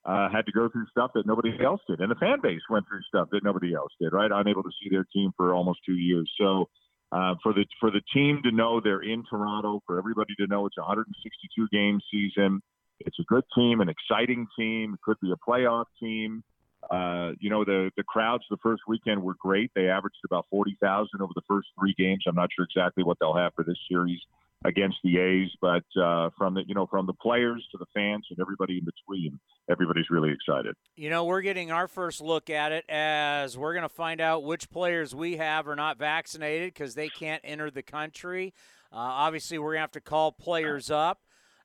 uh, had to go through stuff that nobody else did, and the fan base went through stuff that nobody else did. Right, unable to see their team for almost two years. So. Uh, for the for the team to know they're in Toronto, for everybody to know it's a 162 game season, it's a good team, an exciting team, could be a playoff team. Uh, you know, the the crowds the first weekend were great. They averaged about forty thousand over the first three games. I'm not sure exactly what they'll have for this series against the A's, but uh, from the you know from the players to the fans and everybody in between, everybody's really excited. You know, we're getting our first look at it as we're going to find out which players we have are not vaccinated because they can't enter the country. Uh, obviously, we're going to have to call players up.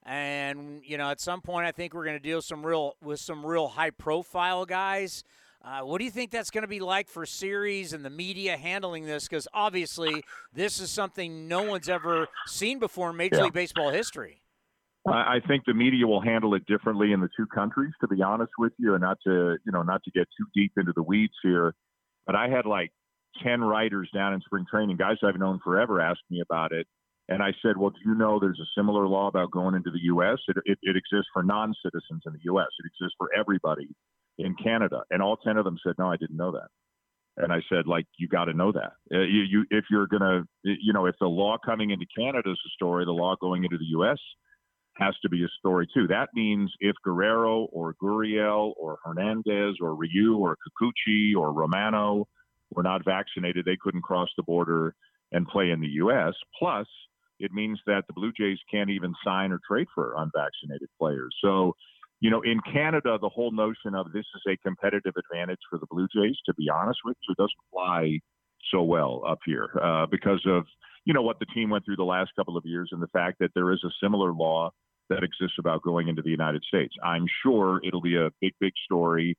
And you know, at some point, I think we're going to deal some real with some real high-profile guys. Uh, what do you think that's going to be like for series and the media handling this? Because obviously, this is something no one's ever seen before in Major Yeah. League Baseball history. I I think the media will handle it differently in the two countries, to be honest with you, and not to you know not to get too deep into the weeds here. But I had like ten writers down in spring training, guys I've known forever, ask me about it, and I said, "Well, do you know there's a similar law about going into the U.S. It, it, it exists for non-citizens in the U.S. It exists for everybody in Canada, and all ten of them said, "No, I didn't know that." And I said, like, you got to know that. Uh, you, you, if you're gonna, you know, if the law coming into Canada is a story, the law going into the U.S. has to be a story too. That means if Guerrero or Gurriel or Hernandez or Ryu or Kikuchi or Romano were not vaccinated, they couldn't cross the border and play in the U.S. Plus, it means that the Blue Jays can't even sign or trade for unvaccinated players. So you know, in Canada, the whole notion of this is a competitive advantage for the Blue Jays, to be honest with you, doesn't fly so well up here uh, because of, you know, what the team went through the last couple of years and the fact that there is a similar law that exists about going into the United States. I'm sure it'll be a big, big story,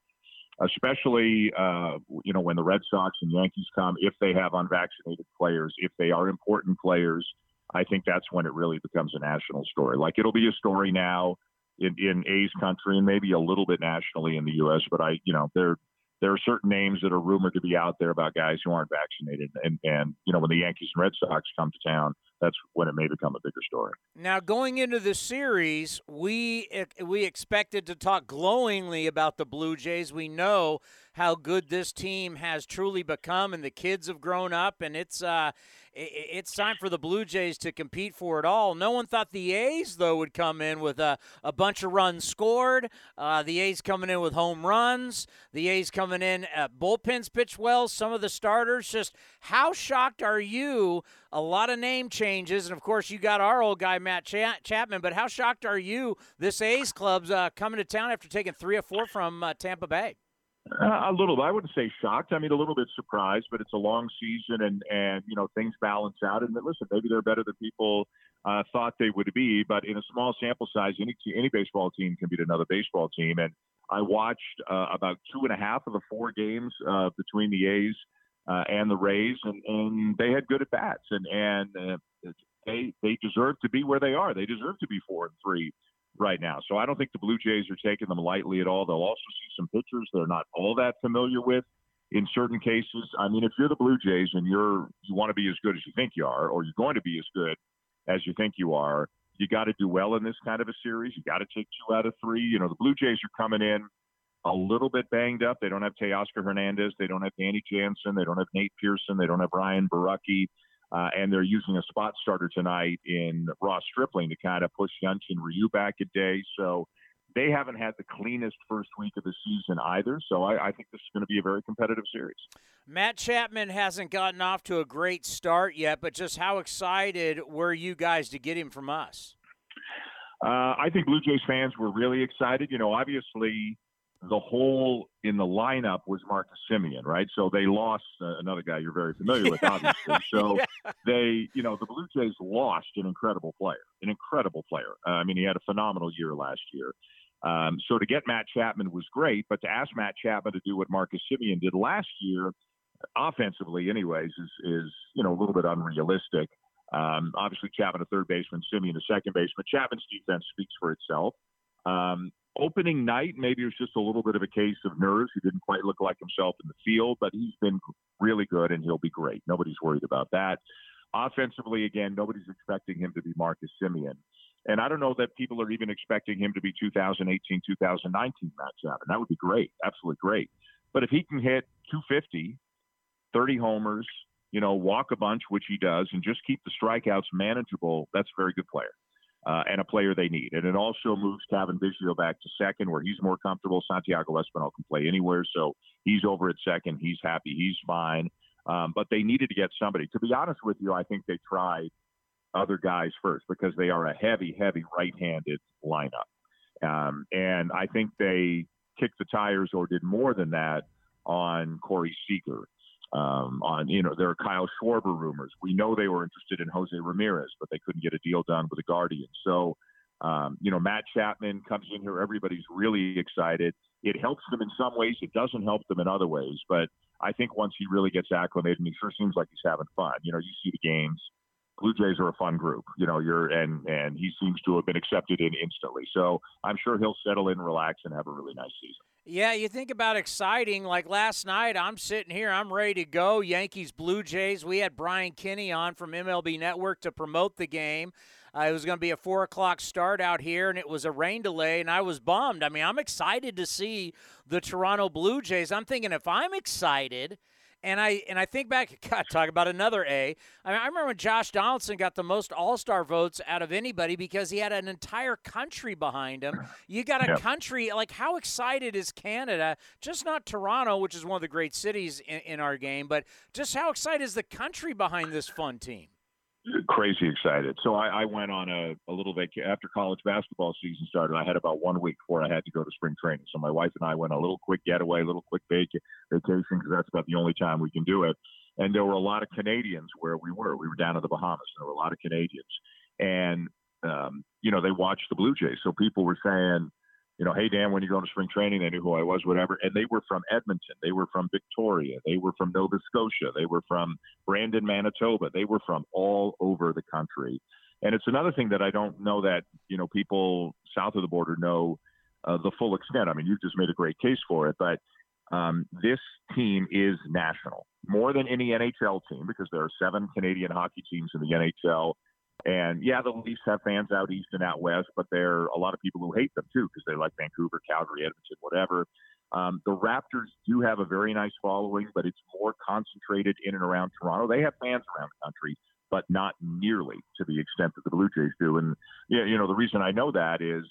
especially, uh, you know, when the Red Sox and Yankees come, if they have unvaccinated players, if they are important players. I think that's when it really becomes a national story. Like it'll be a story now in, in A's country and maybe a little bit nationally in the U.S. But I, you know, there there are certain names that are rumored to be out there about guys who aren't vaccinated, and and you know when the Yankees and Red Sox come to town, that's when it may become a bigger story. Now, going into the series, we we expected to talk glowingly about the Blue Jays. We know how good this team has truly become, and the kids have grown up, and it's uh, it's time for the Blue Jays to compete for it all. No one thought the A's, though, would come in with a, a bunch of runs scored. Uh, the A's coming in with home runs. The A's coming in at bullpens pitch well. Some of the starters. Just how shocked are you? A lot of name changes, and of course, you got our old guy Matt Chapman. But how shocked are you? This A's club's uh, coming to town after taking three or four from uh, Tampa Bay. Uh, a little. I wouldn't say shocked. I mean, a little bit surprised, but it's a long season, and and you know things balance out. And listen, maybe they're better than people uh, thought they would be, but in a small sample size, any any baseball team can beat another baseball team. And I watched uh, about two and a half of the four games uh, between the A's uh, and the Rays, and, and they had good at bats, and and uh, they they deserve to be where they are. They deserve to be four and three right now. So I don't think the Blue Jays are taking them lightly at all. They'll also see some pitchers they're not all that familiar with in certain cases. I mean, if you're the Blue Jays and you're you want to be as good as you think you are, or you're going to be as good as you think you are, you got to do well in this kind of a series. You got to take two out of three. You know, the Blue Jays are coming in a little bit banged up. They don't have Teoscar Hernandez. They don't have Danny Jansen. They don't have Nate Pearson. They don't have Ryan Borucki. Uh, and they're using a spot starter tonight in Ross Stripling to kind of push Hyun-Jin Ryu back a day. So they haven't had the cleanest first week of the season either. So I, I think this is going to be a very competitive series. Matt Chapman hasn't gotten off to a great start yet, but just how excited were you guys to get him from us? Uh, I think Blue Jays fans were really excited. You know, obviously the hole in the lineup was Marcus Semien, right? So they lost uh, another guy you're very familiar with, <laughs> obviously. So yeah. they, you know, the Blue Jays lost an incredible player, an incredible player. Uh, I mean, he had a phenomenal year last year. Um, so to get Matt Chapman was great, but to ask Matt Chapman to do what Marcus Semien did last year, offensively, anyways, is is you know a little bit unrealistic. Um, obviously, Chapman a third baseman, Semien a second baseman. Chapman's defense speaks for itself. Um, opening night, maybe it was just a little bit of a case of nerves. He didn't quite look like himself in the field, but he's been really good and he'll be great. Nobody's worried about that. Offensively, again, nobody's expecting him to be Marcus Semien. And I don't know that people are even expecting him to be 2018, 2019 Matt Chapman. That would be great, absolutely great. But if he can hit 250, 30 homers, you know, walk a bunch, which he does, and just keep the strikeouts manageable, that's a very good player uh, and a player they need. And it also moves Cavan Biggio back to second, where he's more comfortable. Santiago Espinal can play anywhere, so he's over at second. He's happy. He's fine. Um, but they needed to get somebody. To be honest with you, I think they tried other guys first because they are a heavy, heavy right-handed lineup. Um, and I think they kicked the tires or did more than that on Corey Seager um, on, you know, there are Kyle Schwarber rumors. We know they were interested in Jose Ramirez, but they couldn't get a deal done with the Guardians. So, um, you know, Matt Chapman comes in here. Everybody's really excited. It helps them in some ways. It doesn't help them in other ways. But I think once he really gets acclimated, and he sure seems like he's having fun. You know, you see the games. Blue Jays are a fun group, you know. You're and and he seems to have been accepted in instantly. So I'm sure he'll settle in, relax, and have a really nice season. Yeah, you think about exciting. Like last night, I'm sitting here, I'm ready to go. Yankees, Blue Jays. We had Brian Kenny on from MLB Network to promote the game. Uh, it was going to be a four o'clock start out here, and it was a rain delay, and I was bummed. I mean, I'm excited to see the Toronto Blue Jays. I'm thinking if I'm excited – and I and I think back, <laughs> God, talk about another A. I, mean, I remember when Josh Donaldson got the most All Star votes out of anybody because he had an entire country behind him. You got a yep. country like how excited is Canada? Just not Toronto, which is one of the great cities in, in our game, but just how excited is the country behind this fun team? Crazy excited. So I, I went on a, a little vacation after college basketball season started. I had about one week before I had to go to spring training. So my wife and I went a little quick getaway, a little quick vac- vacation because that's about the only time we can do it. And there were a lot of Canadians where we were. We were down in the Bahamas. And there were a lot of Canadians, and um, you know they watched the Blue Jays. So people were saying, you know, hey Dan, when you go to spring training, they knew who I was, whatever. And they were from Edmonton, they were from Victoria, they were from Nova Scotia, they were from Brandon, Manitoba, they were from all over the country. And it's another thing that I don't know that you know people south of the border know uh, the full extent. I mean, you've just made a great case for it, but um, this team is national more than any NHL team because there are seven Canadian hockey teams in the NHL and yeah, the Leafs have fans out east and out west, but there are a lot of people who hate them too because they like Vancouver, Calgary, Edmonton, whatever. Um, the Raptors do have a very nice following, but it's more concentrated in and around Toronto. They have fans around the country, but not nearly to the extent that the Blue Jays do. And yeah, you know, the reason I know that is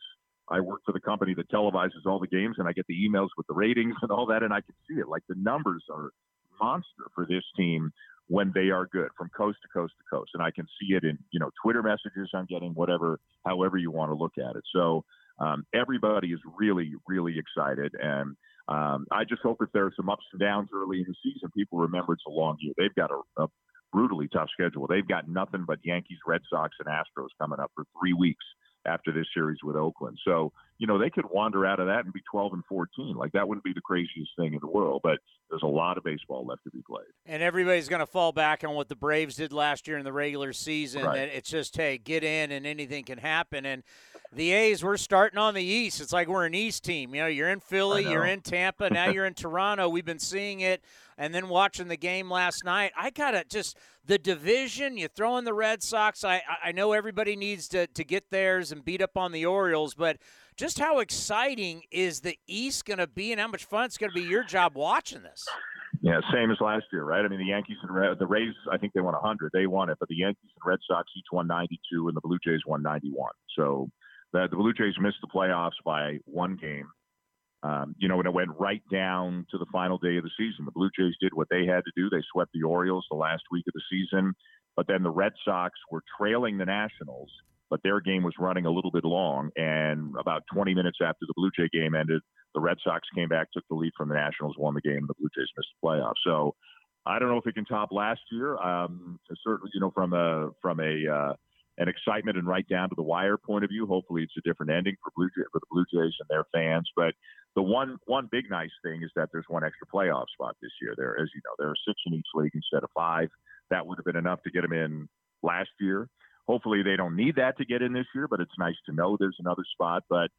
I work for the company that televises all the games, and I get the emails with the ratings <laughs> and all that, and I can see it. Like the numbers are monster for this team when they are good from coast to coast to coast. And I can see it in, you know, Twitter messages I'm getting, whatever, however you want to look at it. So um, everybody is really, really excited. And um, I just hope if there are some ups and downs early in the season, people remember it's a long year. They've got a, a brutally tough schedule. They've got nothing but Yankees, Red Sox, and Astros coming up for three weeks after this series with Oakland. So, you know, they could wander out of that and be 12 and 14. Like that wouldn't be the craziest thing in the world, but there's a lot of baseball left to be played. And everybody's going to fall back on what the Braves did last year in the regular season. Right. It's just, hey, get in and anything can happen. And the A's, we're starting on the East. It's like we're an East team. You know, you're in Philly, you're in Tampa, now you're in <laughs> Toronto. We've been seeing it and then watching the game last night, I got to just the division. You throw in the Red Sox. I I know everybody needs to to get theirs and beat up on the Orioles, but just how exciting is the East going to be, and how much fun it's going to be your job watching this. Yeah, same as last year, right? I mean, the Yankees and Red, the Rays, I think they won 100. They won it, but the Yankees and Red Sox each won 92, and the Blue Jays won 91. So the, the Blue Jays missed the playoffs by one game. Um, you know, when it went right down to the final day of the season, the Blue Jays did what they had to do. They swept the Orioles the last week of the season, but then the Red Sox were trailing the Nationals, but their game was running a little bit long. And about 20 minutes after the Blue Jay game ended, the Red Sox came back, took the lead from the Nationals, won the game, and the Blue Jays missed the playoffs. So I don't know if it can top last year. Um, certainly, you know, from a from a uh, an excitement and right down to the wire point of view. Hopefully, it's a different ending for Blue Jay, for the Blue Jays and their fans. But the one one big nice thing is that there's one extra playoff spot this year. There, as you know, there are six in each league instead of five. That would have been enough to get them in last year. Hopefully, they don't need that to get in this year, but it's nice to know there's another spot. But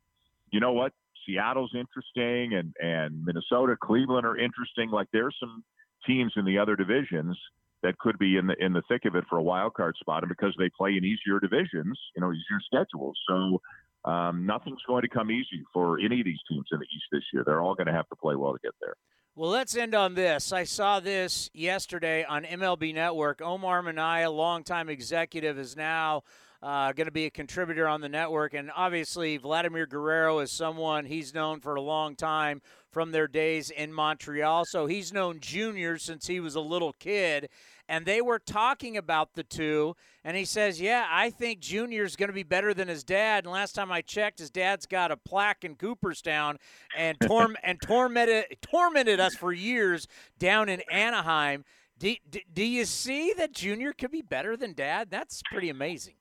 you know what? Seattle's interesting, and and Minnesota, Cleveland are interesting. Like there's some teams in the other divisions that could be in the in the thick of it for a wild card spot, and because they play in easier divisions, you know, easier schedules. So um, nothing's going to come easy for any of these teams in the East this year. They're all going to have to play well to get there. Well, let's end on this. I saw this yesterday on MLB Network. Omar Minaya, longtime executive, is now uh, going to be a contributor on the network. And obviously, Vladimir Guerrero is someone he's known for a long time from their days in Montreal. So he's known Junior since he was a little kid. And they were talking about the two. And he says, Yeah, I think Junior's going to be better than his dad. And last time I checked, his dad's got a plaque in Cooperstown and, <laughs> torm- and tormented, tormented us for years down in Anaheim. Do, do, do you see that Junior could be better than dad? That's pretty amazing.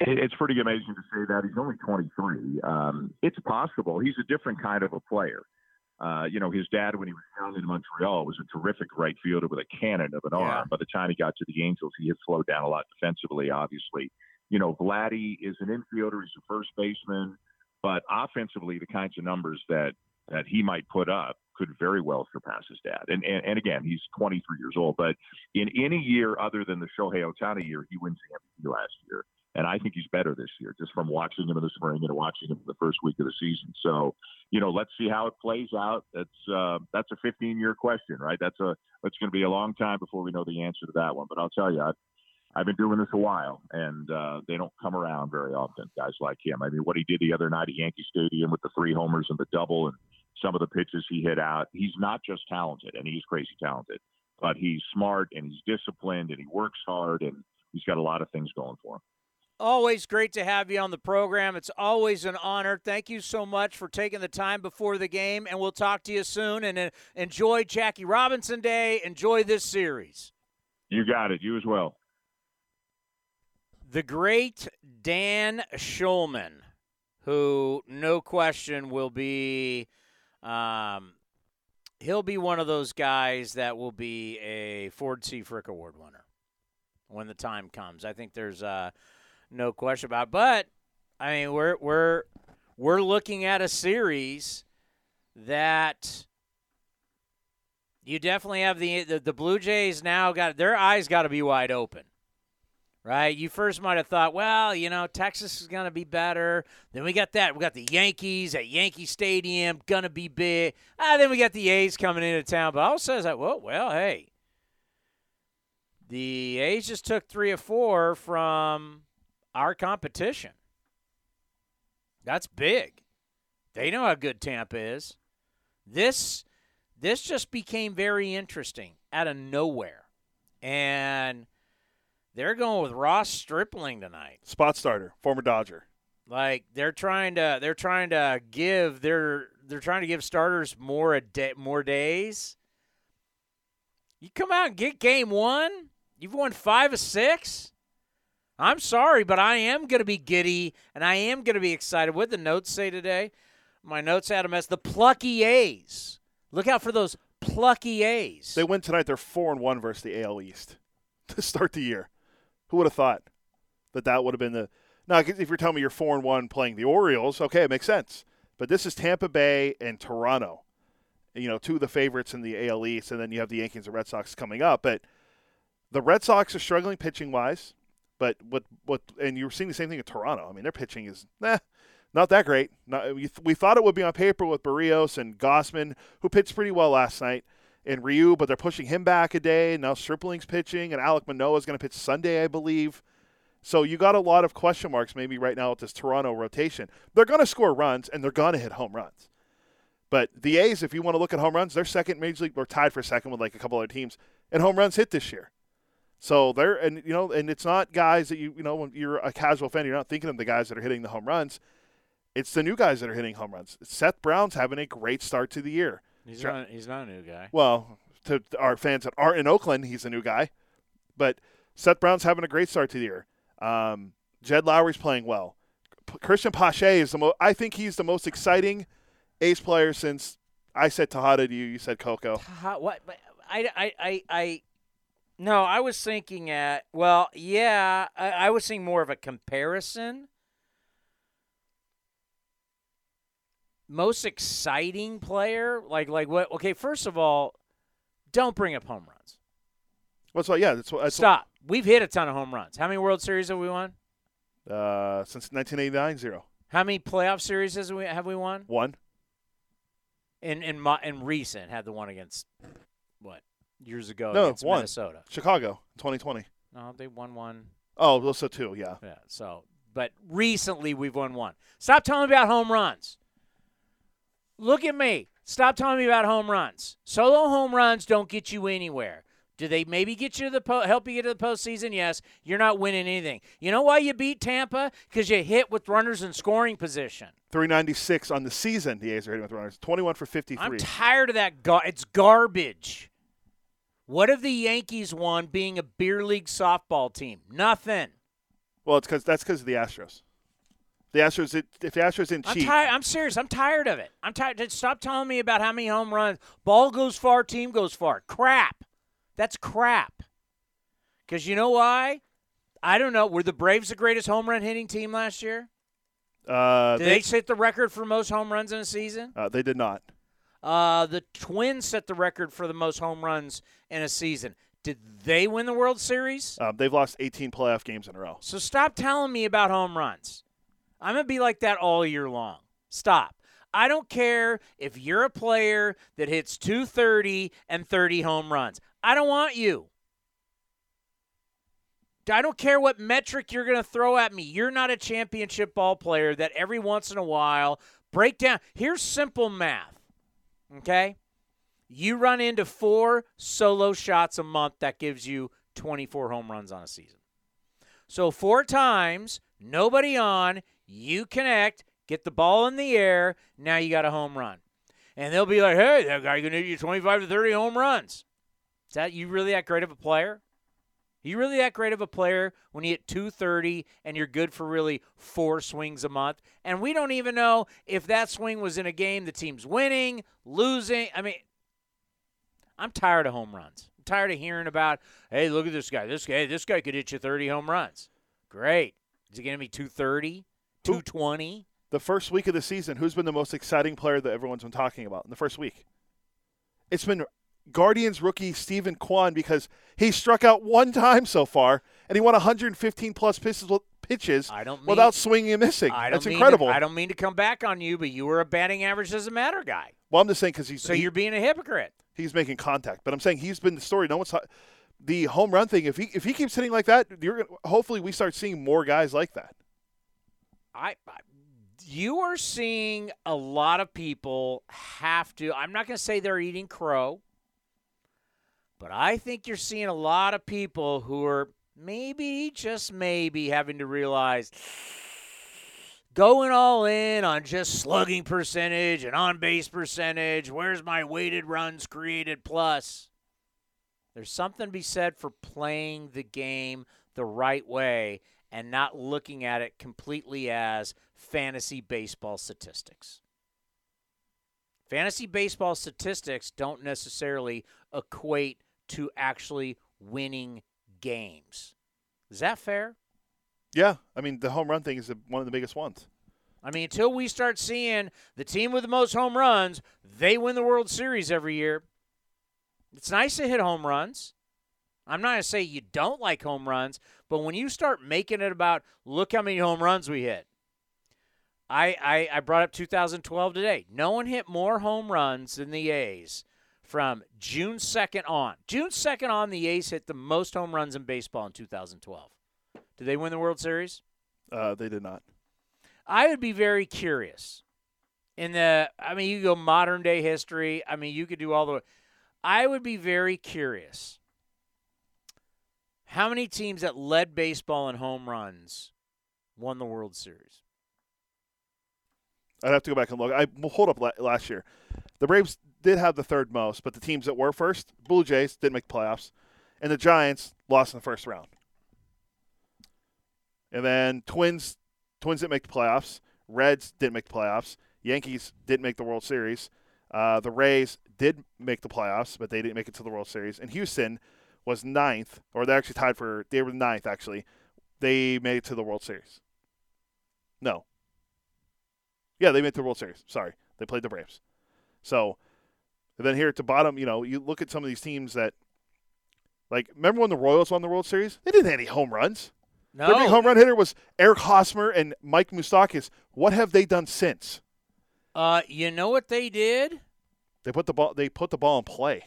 It's pretty amazing to say that. He's only 23. Um, it's possible. He's a different kind of a player. Uh, you know, his dad, when he was down in Montreal, was a terrific right fielder with a cannon of an yeah. arm. By the time he got to the Angels, he had slowed down a lot defensively, obviously. You know, Vladdy is an infielder. He's a first baseman. But offensively, the kinds of numbers that, that he might put up could very well surpass his dad. And, and, and again, he's 23 years old. But in any year other than the Shohei Ohtani year, he wins the MVP last year And I think he's better this year, just from watching him in the spring and watching him the first week of the season. So, you know, let's see how it plays out. That's uh, that's a 15 year question, right? That's a it's going to be a long time before we know the answer to that one. But I'll tell you, I've, I've been doing this a while, and uh, they don't come around very often. Guys like him. I mean, what he did the other night at Yankee Stadium with the three homers and the double, and some of the pitches he hit out. He's not just talented, and he's crazy talented, but he's smart and he's disciplined and he works hard and he's got a lot of things going for him. Always great to have you on the program. It's always an honor. Thank you so much for taking the time before the game, and we'll talk to you soon. And uh, enjoy Jackie Robinson Day. Enjoy this series. You got it. You as well. The great Dan Shulman, who, no question, will be. Um, he'll be one of those guys that will be a Ford C. Frick Award winner when the time comes. I think there's uh, no question about. It. But I mean, we're we're we're looking at a series that you definitely have the the, the Blue Jays now got their eyes got to be wide open. Right, you first might have thought, well, you know, Texas is to be better. Then we got that. We got the Yankees at Yankee Stadium, to be big. Ah, then we got the A's coming into town. But all says that, well, well, hey, the A's just took three or four from our competition. That's big. They know how good Tampa is. This this just became very interesting out of nowhere. And they're going with Ross Stripling tonight. Spot starter, former Dodger. Like they're trying to they're trying to give their they're trying to give starters more a day, more days. You come out and get game 1? You've won 5 of 6? I'm sorry, but I am going to be giddy and I am going to be excited. What the notes say today? My notes had them as the plucky A's. Look out for those plucky A's. They win tonight. They're four and one versus the AL East <laughs> to start the year. Who would have thought that that would have been the? Now, if you're telling me you're four and one playing the Orioles, okay, it makes sense. But this is Tampa Bay and Toronto. You know, two of the favorites in the AL East, and then you have the Yankees and Red Sox coming up. But the Red Sox are struggling pitching wise. But what what and you're seeing the same thing in Toronto. I mean, their pitching is nah, not that great. Not, we, we thought it would be on paper with Berrios and Gausman, who pitched pretty well last night, and Ryu, but they're pushing him back a day. Now Stripling's pitching, and Alek Manoah is going to pitch Sunday, I believe. So you got a lot of question marks maybe right now with this Toronto rotation. They're going to score runs, and they're going to hit home runs. But the A's, if you want to look at home runs, they're second major league, or tied for second with like a couple other teams, and home runs hit this year. So they're and you know, and it's not guys that you you know when you're a casual fan, you're not thinking of the guys that are hitting the home runs. It's the new guys that are hitting home runs. Seth Brown's having a great start to the year. He's not. He's not a new guy. Well, to our fans that aren't in Oakland, he's a new guy. But Seth Brown's having a great start to the year. Um, Jed Lowrie's playing well. P- Cristian Pache is the most. I think he's the most exciting ace player since I said Tejada to you. You said Coco. what? I, I, I, I no, I was thinking at well, yeah, I, I was seeing more of a comparison. Most exciting player, like like what? Okay, first of all, don't bring up home runs. What's well, yeah? That's what. That's Stop. What, We've hit a ton of home runs. How many World Series have we won? Uh, since 1989, zero. How many playoff series has we have we won? One. In in my, in recent, had the one against what? Years ago no, against one. Minnesota. Chicago, 2020. No, they won one. Oh, also two, yeah. Yeah, so, but recently we've won one. Stop telling me about home runs. Look at me. Stop telling me about home runs. Solo home runs don't get you anywhere. Do they maybe get you to the po- help you get to the postseason? Yes. You're not winning anything. You know why you beat Tampa? Because you hit with runners in scoring position. 396 on the season. The A's are hitting with runners. 21 for 53. I'm tired of that. Gar- it's garbage. What have the Yankees won being a beer league softball team? Nothing. Well, it's because that's because of the Astros. The Astros, if the Astros didn't I'm cheat, tired. I'm serious. I'm tired of it. I'm tired. Stop telling me about how many home runs. Ball goes far, team goes far. Crap. That's crap. Because you know why? I don't know. Were the Braves the greatest home run hitting team last year? uh, Did they, set the record for most home runs in a season? uh, they did not. Uh, the Twins set the record for the most home runs in a season. Did they win the World Series? Um, they've lost 18 playoff games in a row. So stop telling me about home runs. I'm going to be like that all year long. Stop. I don't care if you're a player that hits 230 and 30 home runs. I don't want you. I don't care what metric you're going to throw at me. You're not a championship ball player that every once in a while break down. Here's simple math. Okay? You run into four solo shots a month that gives you 24 home runs on a season. So four times, nobody on, you connect, get the ball in the air, now you got a home run. And they'll be like, "Hey, that guy going to you 25 to 30 home runs." Is that you really that great of a player? You really that great of a player when you hit 230 and you're good for really four swings a month? And we don't even know if that swing was in a game the team's winning, losing. I mean, I'm tired of home runs. I'm tired of hearing about, hey, look at this guy. This guy, this guy could hit you 30 home runs. Great. Is it going to be 230, 220? The first week of the season, who's been the most exciting player that everyone's been talking about in the first week? It's been Guardians rookie Steven Kwan because he struck out one <laughs> time so far and he won 115 plus pitches, pitches I don't mean, without swinging and missing. I That's incredible. To, I don't mean to come back on you, but you were a batting average doesn't matter guy. Well, I'm just saying because he's so he, you're being a hypocrite. He's making contact, but I'm saying he's been the story. No one's the home run thing. If he if he keeps hitting like that, you're gonna, hopefully we start seeing more guys like that. I, I you are seeing a lot of people have to. I'm not going to say they're eating crow but I think you're seeing a lot of people who are maybe, just maybe, having to realize going all in on just slugging percentage and on base percentage. Where's my weighted runs created plus? There's something to be said for playing the game the right way and not looking at it completely as fantasy baseball statistics. Fantasy baseball statistics don't necessarily equate to actually winning games. Is that fair? Yeah, I mean the home run thing is one of the biggest ones. I mean, until we start seeing the team with the most home runs, they win the World Series every year. It's nice to hit home runs. I'm not going to say you don't like home runs, but when you start making it about look how many home runs we hit. I, I, I brought up 2012 today. No one hit more home runs than the A's from June 2nd on. June 2nd on, the A's hit the most home runs in baseball in 2012. Did they win the World Series? Uh, they did not. I would be very curious. In the, I mean, you go modern day history. I mean, you could do all the. I would be very curious. How many teams that led baseball in home runs won the World Series? I'd have to go back and look. I hold up last year. The Braves did have the third most, but the teams that were first, Blue Jays, didn't make the playoffs, and the Giants lost in the first round. And then Twins, Twins didn't make the playoffs. Reds didn't make the playoffs. Yankees didn't make the World Series. Uh, the Rays did make the playoffs, but they didn't make it to the World Series. And Houston was ninth, or they actually tied for they were ninth actually. They made it to the World Series. No. Yeah, they made it to the World Series. Sorry, they played the Braves. So and then here at the bottom, you know, you look at some of these teams that, like, remember when the Royals won the World Series? They didn't have any home runs. No. Their big home run hitter was Eric Hosmer and Mike Moustakas. What have they done since? Uh, you know what they did? They put the ball. They put the ball in play.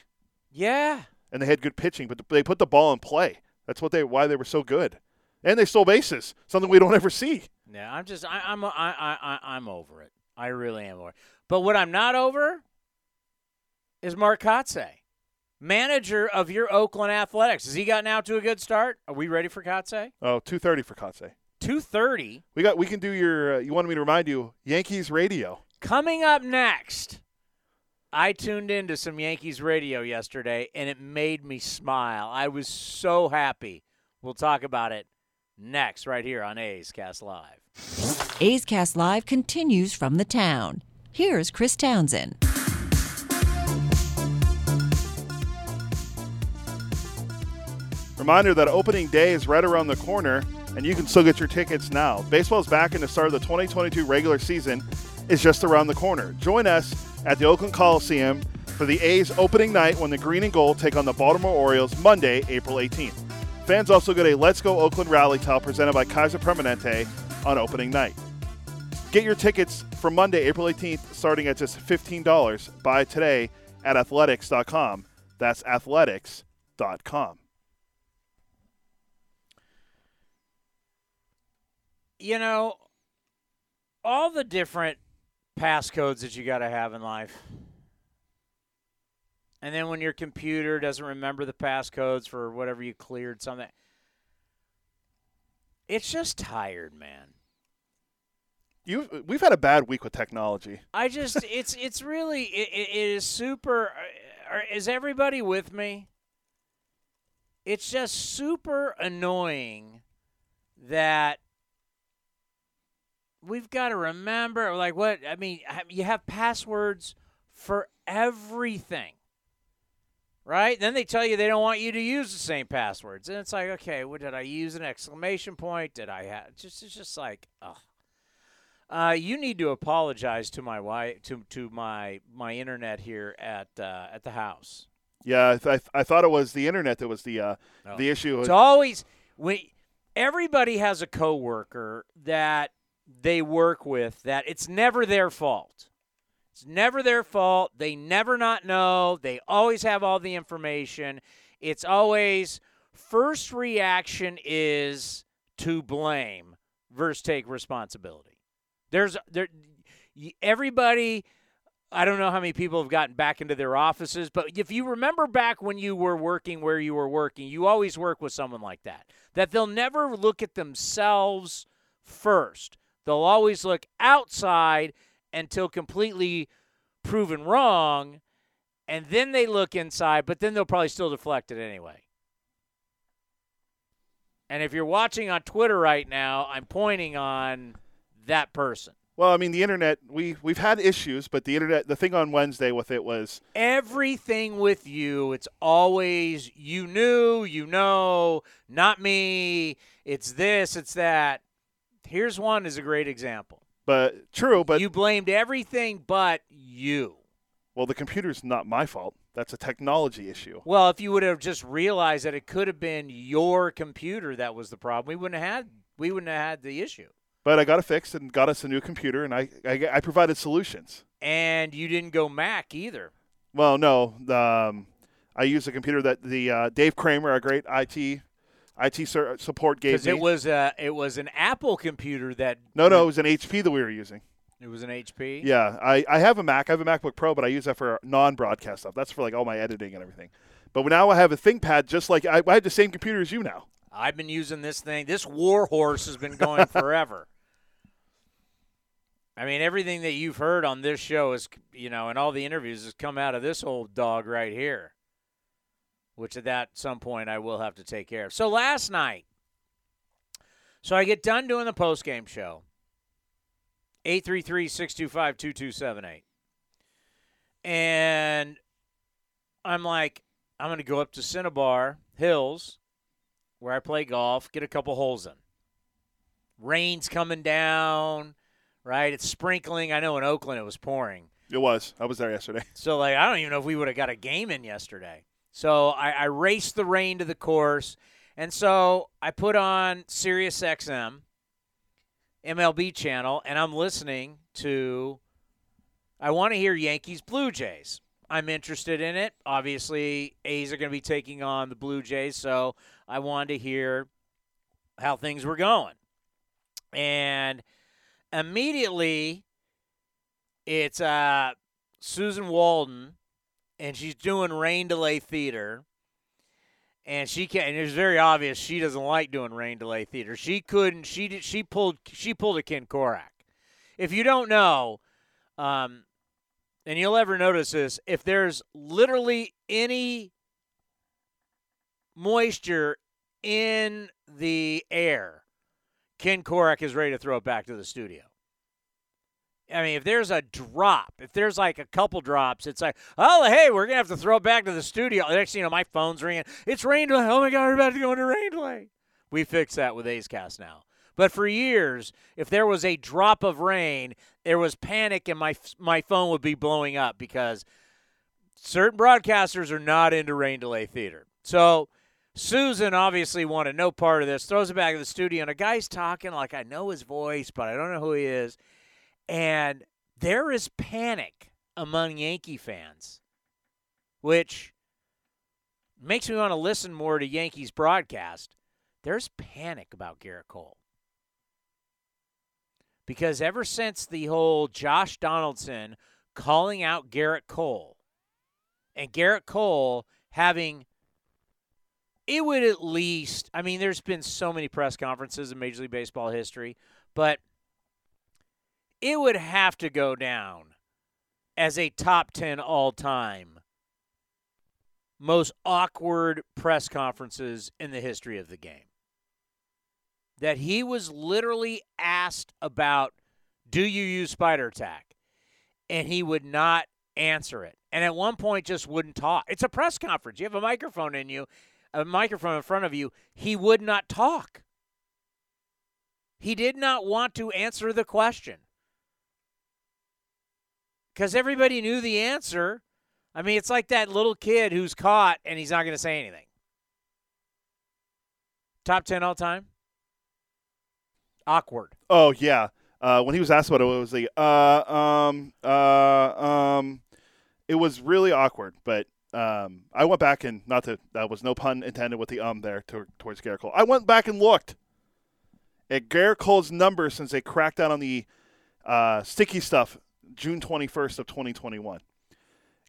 Yeah. And they had good pitching, but they put the ball in play. That's what they why they were so good. And they stole bases, something we don't <laughs> ever see. Yeah, I'm just I, I'm I, I, I'm over it. I really am over it. But what I'm not over is Mark Kotsay, manager of your Oakland Athletics. Has he gotten out to a good start? Are we ready for Kotsay? Oh, 2.30 for Kotsay. 2.30? We got. We can do your, uh, you wanted me to remind you, Yankees radio. Coming up next, I tuned into some Yankees radio yesterday, and it made me smile. I was so happy. We'll talk about it next right here on A's Cast Live. A's Cast Live continues from the town. Here's Chris Townsend. Reminder that opening day is right around the corner, and you can still get your tickets now. Baseball's back, and the start of the 2022 regular season is just around the corner. Join us at the Oakland Coliseum for for the A's opening night when the green and gold take on the Baltimore Orioles Monday, April 18th. Fans also get a Let's Go Oakland rally towel presented by Kaiser Permanente on opening night. Get your tickets for Monday, April 18th, starting at just $15. Buy today at athletics.com. That's athletics.com. You know, all the different passcodes that you got to have in life. And then when your computer doesn't remember the passcodes for whatever you cleared something, it's just tired, man. You, we've had a bad week with technology. I just, <laughs> it's, it's really, it, it is super. uh, Is everybody with me? It's just super annoying that we've got to remember, like, what I mean, you have passwords for everything, right? Then they tell you they don't want you to use the same passwords, and it's like, okay, what did I use? An exclamation point? Did I have? Just, it's just like, oh. Uh, you need to apologize to my wife, to to my my internet here at uh, at the house. Yeah, I, th- I thought it was the internet that was the uh, No. the issue. It's always when everybody has a coworker that they work with that it's never their fault. It's never their fault. They never not know. They always have all the information. It's always first reaction is to blame versus take responsibility. There's there everybody I don't know how many people have gotten back into their offices, but if you remember back when you were working where you were working, you always work with someone like that. That they'll never look at themselves first. They'll always look outside until completely proven wrong, and then they look inside, but then they'll probably still deflect it anyway. And if you're watching on Twitter right now, I'm pointing on that person. Well, I mean, the internet. We we've had issues, but the internet. The thing on Wednesday with it was everything with you it's always you knew you know not me it's this it's that here's one is a great example but true. But you blamed everything but you well, the computer's not my fault. That's a technology issue. well if you would have just realized that it could have been your computer that was the problem we wouldn't have had we wouldn't have had the issue But I got it fixed and got us a new computer, and I I, I provided solutions. and you didn't go mac either Well, no, um, I used a computer that the uh, Dave Kramer, a great IT IT support, gave because me. it was a it was an apple computer that no, no, it was an HP that we were using. it was an hp Yeah, I, I have a Mac. I have a MacBook Pro, but I use that for non-broadcast stuff. That's for like all my editing and everything. But now I have a ThinkPad, just like I, I have the same computer as you now. I've been using this thing. This war horse has been going <laughs> forever. I mean, everything that you've heard on this show is, you know, and all the interviews has come out of this old dog right here, which at that some point I will have to take care of. So last night, so I get done doing the post game show. 833-625-2278. And I'm like, I'm going to go up to Cinnabar Hills where I play golf, get a couple holes in. Rain's coming down, right? It's sprinkling. I know in Oakland it was pouring. It was. I was there yesterday. So, like, I don't even know if we would have got a game in yesterday. So I, I raced the rain to the course. And so I put on Sirius XM, MLB channel, and I'm listening to, I want to hear Yankees Blue Jays. I'm interested in it. Obviously, A's are going to be taking on the Blue Jays, so I wanted to hear how things were going. And immediately, it's uh, Suzyn Waldman, and she's doing rain delay theater. And she can and it's very obvious she doesn't like doing rain delay theater. She couldn't. She did. She pulled. She pulled a Ken Korach. If you don't know, um, and you'll ever notice this, if there's literally any moisture in the air, Ken Korach is ready to throw it back to the studio. I mean, if there's a drop, if there's like a couple drops, it's like, oh, hey, we're gonna have to throw it back to the studio. The next you know, my phone's ringing. It's rain delay. Oh my god, we're about to go into rain delay. We fix that with A's Cast now. But for years, if there was a drop of rain, there was panic, and my my phone would be blowing up because certain broadcasters are not into rain delay theater. So Suzyn obviously wanted no part of this, throws it back to the studio, and a guy's talking like I know his voice, but I don't know who he is. And there is panic among Yankee fans, which makes me want to listen more to Yankees broadcast. There's panic about Gerrit Cole. Because ever since the whole Josh Donaldson calling out Gerrit Cole and Gerrit Cole having it would at least I mean there's been so many press conferences in Major League Baseball history, but it would have to go down as a top 10 all-time most awkward press conferences in the history of the game. That he was literally asked about do you use spider tack? And he would not answer it. And at one point just wouldn't talk. It's a press conference. You have a microphone in you, a microphone in front of you. He would not talk. He did not want to answer the question. Because everybody knew the answer. I mean, it's like that little kid who's caught and he's not going to say anything. Top 10 all time? Awkward. Oh, yeah. Uh, when he was asked about it, it was like, uh, um, uh, um, it was really awkward. But um, I went back and not to that was no pun intended with the um there to, towards Gerrit Cole. I went back and looked at Gerrit Cole's numbers since they cracked down on the uh, sticky stuff June 21st of 2021.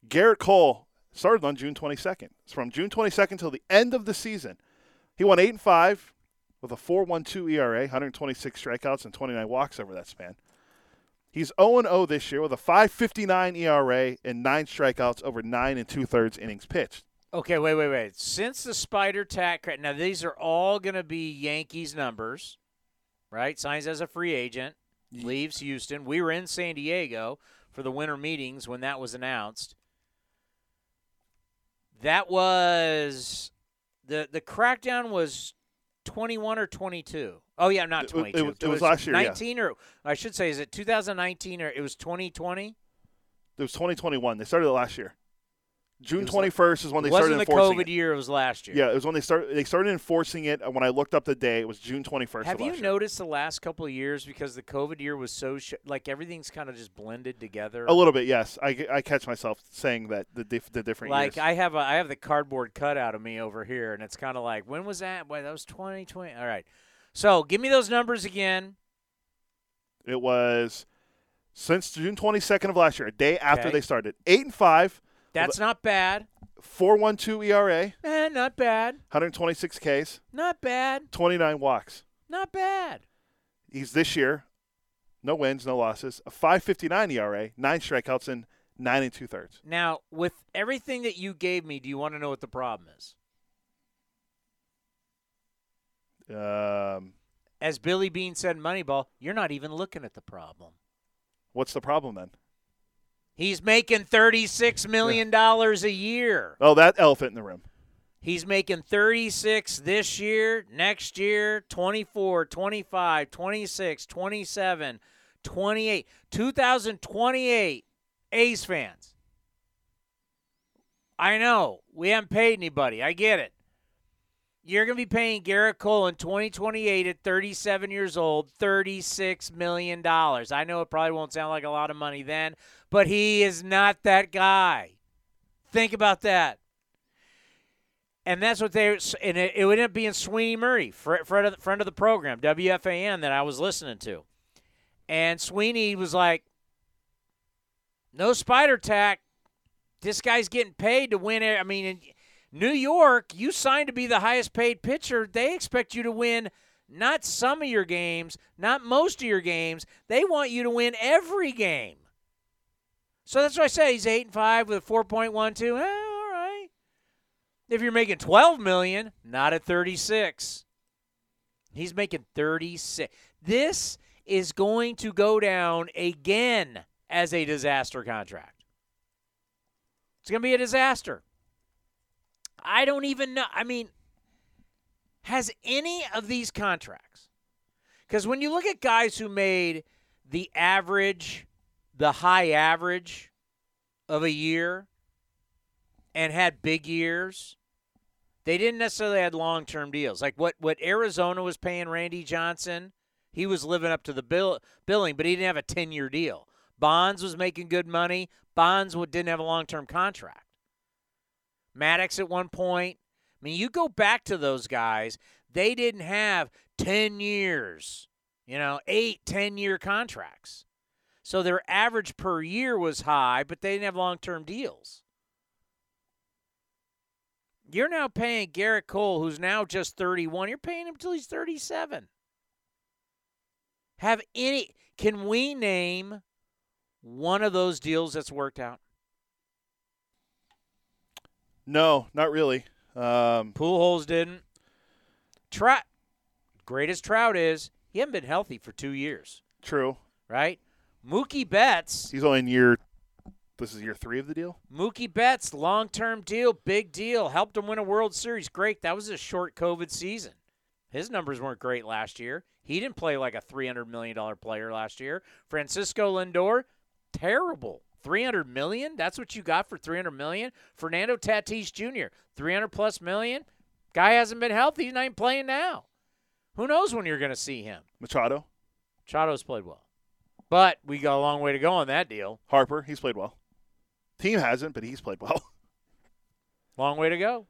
Gerrit Cole started on June 22nd. It's from June 22nd till the end of the season. He won 8 and 5 with a 4.12 ERA, 126 strikeouts and 29 walks over that span. He's 0 0 this year with a 5.59 ERA and nine strikeouts over nine and two thirds innings pitched. Okay, wait, wait, wait. Since the Spider Tack, now these are all going to be Yankees numbers, right? Signs as a free agent, leaves Houston. We were in San Diego for the winter meetings when that was announced. That was the the crackdown was 21 or 22. Oh yeah, not 22. It, it, it was, last year. 19 yeah. or I should say is it 2019 or it was 2020? It was 2021. They started it last year. June 21st is when they started enforcing Wasn't the COVID it. year. It was last year. Yeah, it was when they started. They started enforcing it. Uh, when I looked up the day, it was June 21st. Have you noticed the last couple of years because the COVID year was so sh- like everything's kind of just blended together? A little bit, yes. I, I catch myself saying that the dif- the different like years. I have a I have the cardboard cutout of me over here, and it's kind of like when was that? Boy, that was 2020. All right, so give me those numbers again. It was since June 22nd of last year, a day after Okay. they started. Eight and five, That's not bad. 4.12 ERA, Eh, not bad. 126 Ks, Not bad. 29 walks. Not bad. He's this year, no wins, no losses, a 5.59 ERA, nine strikeouts, and nine and two thirds. Now, with everything that you gave me, do you want to know what the problem is? Um, As Billy Beane said in Moneyball, you're not even looking at the problem. what's the problem then? He's making $36 million a year. Oh, that elephant in the room. He's making 36 this year, next year, 24, 25, 26, 27, 28. 2028 A's fans. I know. We haven't paid anybody. I get it. You're going to be paying Gerrit Cole in 2028 at 37 years old $36 million. I know it probably won't sound like a lot of money then, but he is not that guy. Think about that. And that's what they and it, it would end up being Sweeny Murti, friend of, the, friend of the program, WFAN, that I was listening to. And Sweeny was like, no spider tack. This guy's getting paid to win. I mean, in New York, you signed to be the highest paid pitcher. They expect you to win not some of your games, not most of your games. They want you to win every game. So that's why I say he's eight and five with a four point one two. Eh, all right. If you're making twelve million, not at thirty six. He's making thirty six. This is going to go down again as a disaster contract. It's going to be a disaster. I don't even know. I mean, has any of these contracts? Because when you look at guys who made the average, the high average of a year, and had big years, they didn't necessarily have long term deals. Like what, what Arizona was paying Randy Johnson, he was living up to the bill, billing, but he didn't have a 10 year deal. Bonds was making good money. Bonds didn't have a long term contract. Maddux at one point. I mean, you go back to those guys, they didn't have 10 years, you know, eight, 10 year contracts. So their average per year was high, but they didn't have long term deals. You're now paying Gerrit Cole, who's now just 31, you're paying him till he's 37. Have any, can we name one of those deals that's worked out? No, not really. Um, holes didn't. Trout, greatest Trout is he hasn't been healthy for two years, true. right? Mookie Betts, He's only in year. This is year three of the deal. Mookie Betts, long term deal, big deal, helped him win a World Series. Great. That was a short COVID season. His numbers weren't great last year. He didn't play like a $300 million player last year. Francisco Lindor, terrible. 300 million? That's what you got for 300 million? Fernando Tatis Jr., 300 plus million? Guy hasn't been healthy. He's not even playing now. Who knows when you're going to see him? Machado, Chado's played well. But we got a long way to go on that deal. Harper, he's played well. Team hasn't, but he's played well. <laughs> Long way to go.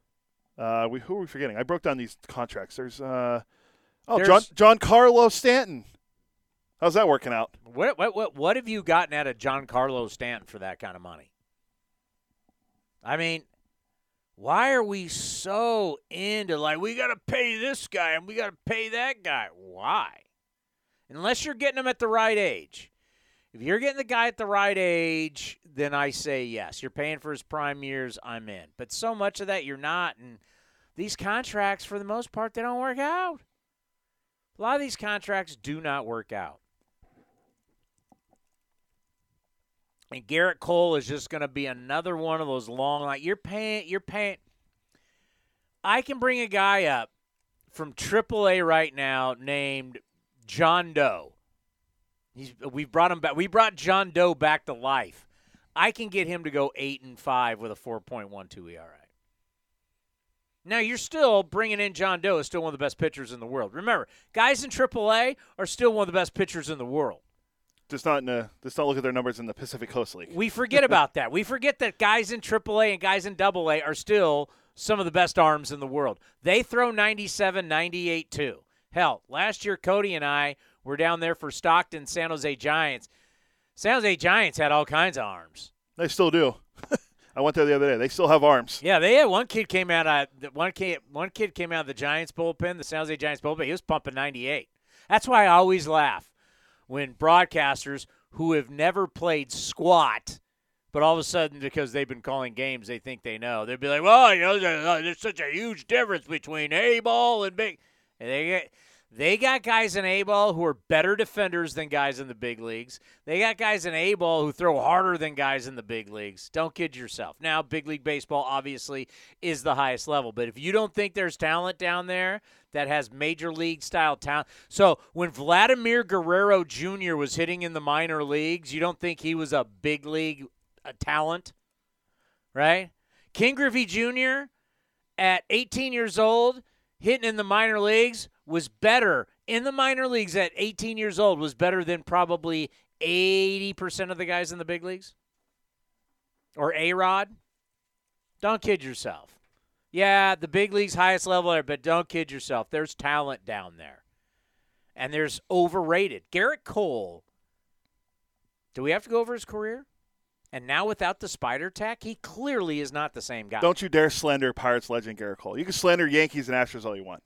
Uh, we who are we forgetting? I broke down these contracts. There's uh, oh John There's- Giancarlo Stanton. How's that working out? What, what, what, what have you gotten out of Giancarlo Stanton for that kind of money? I mean, why are we so into like we got to pay this guy and we got to pay that guy? Why? Unless you're getting him at the right age. If you're getting the guy at the right age, then I say yes. You're paying for his prime years, I'm in. But so much of that you're not and these contracts for the most part they don't work out. A lot of these contracts do not work out. And Gerrit Cole is just going to be another one of those long like you're paying you're paying I can bring a guy up from AAA right now named John Doe. He's we brought him back. We brought John Doe back to life. I can get him to go 8 and 5 with a 4.12 ERA. Now you're still bringing in John Doe, is still one of the best pitchers in the world. Remember, guys in AAA are still one of the best pitchers in the world. Just not in a, just don't look at their numbers in the Pacific Coast League. We forget <laughs> about that. We forget that guys in AAA and guys in AA are still some of the best arms in the world. They throw 97, 98 too. Hell, last year Cody and I were down there for Stockton San Jose Giants. San Jose Giants had all kinds of arms. They still do. <laughs> I went there the other day. They still have arms. Yeah, they had one kid came out of one kid one kid came out of the Giants bullpen, the San Jose Giants bullpen. He was pumping 98. That's why I always laugh when broadcasters who have never played squat, but all of a sudden because they've been calling games, they think they know. They'd be like, "Well, you know, there's, there's such a huge difference between A ball and big." And they get they got guys in A ball who are better defenders than guys in the big leagues. They got guys in A ball who throw harder than guys in the big leagues. Don't kid yourself. Now, big league baseball obviously is the highest level, but if you don't think there's talent down there that has major league style talent. So, when Vladimir Guerrero Jr. was hitting in the minor leagues, you don't think he was a big league uh, talent? Right? Ken Griffey Jr. at 18 years old hitting in the minor leagues was better in the minor leagues at 18 years old was better than probably 80% of the guys in the big leagues or A-Rod. Don't kid yourself. Yeah, the big league's highest level there, but don't kid yourself. There's talent down there. And there's overrated. Gerrit Cole. Do we have to go over his career? And now without the spider tack, he clearly is not the same guy. Don't you dare slander Pirates legend Gerrit Cole. You can slander Yankees and Astros all you want.